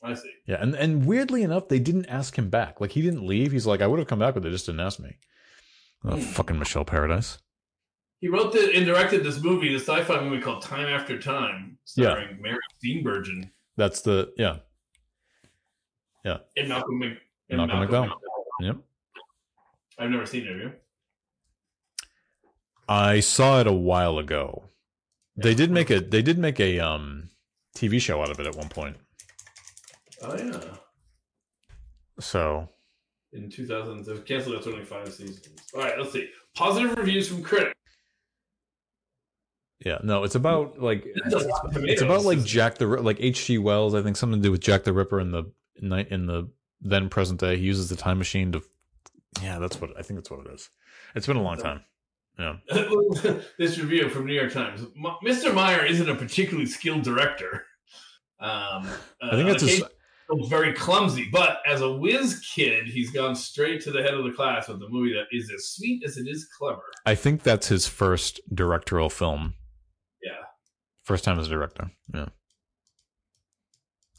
I see. Yeah, and and weirdly enough, they didn't ask him back. Like he didn't leave. He's like, I would have come back, but they just didn't ask me. Oh, Hmm. fucking Michelle Paradise. He wrote the, and directed this movie, this sci-fi movie called Time After Time, starring Mary Steenburgen That's the yeah. Yeah. And Malcolm, Mc, and Malcolm McDowell. Yep. I've never seen it. Have you? I saw it a while ago. They did make a they did make a um TV show out of it at one point. Oh yeah. So In 2000, they've canceled at 25 seasons. All right, let's see. Positive reviews from critics. yeah, no, it's about like It's it's about like Jack the like H.G. Wells. I think something to do with Jack the Ripper in the night in the then present day. He uses the time machine to. Yeah, that's what I think. That's what it is. It's been a long time. Yeah, this review from New York Times. Mr. Meyer isn't a particularly skilled director. Um, I think that's his. occasionally very clumsy, but as a whiz kid, he's gone straight to the head of the class with a movie that is as sweet as it is clever. I think that's his first directorial film. Yeah. First time as a director. Yeah.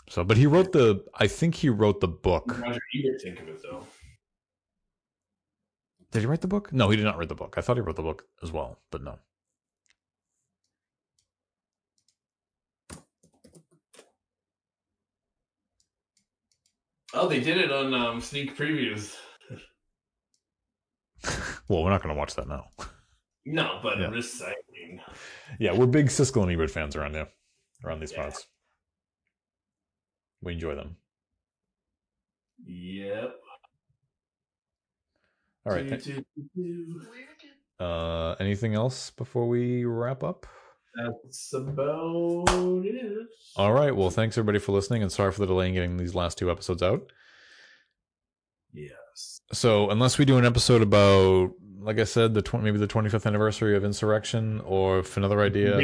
So, but he wrote the. I think he wrote the book. Roger Ebert think of it though. Did he write the book? No, he did not write the book. I thought he wrote the book as well, but no. Oh, they did it on um, sneak previews. Well, we're not going to watch that now. No, but Yeah. I'm just saying. Yeah, we're big Siskel and Ebert fans around here, around these Yeah. parts. We enjoy them. Yep. All right. Th-. Uh, anything else before we wrap up? That's about it. All right. Well, thanks everybody for listening, and sorry for the delay in getting these last two episodes out. Yes. So, unless we do an episode about, like I said, the tw- maybe the 25th anniversary of insurrection, or if another idea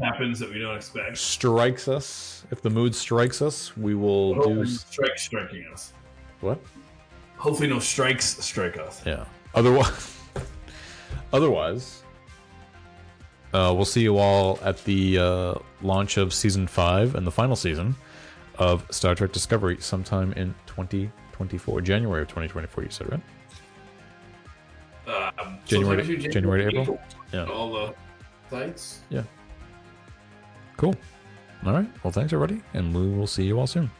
happens that we don't expect. strikes us, if the mood strikes us, we will do Hopefully, s- strikes striking us. what? Hopefully, no strikes strike us. Yeah. Otherwise, otherwise, uh, we'll see you all at the uh, launch of season five and the final season of Star Trek Discovery sometime in 2024, January of 2024. You said right? Um, January to- sometime between January to April? Yeah. All the sites. Yeah. Cool. All right. Well, thanks everybody, and we will see you all soon.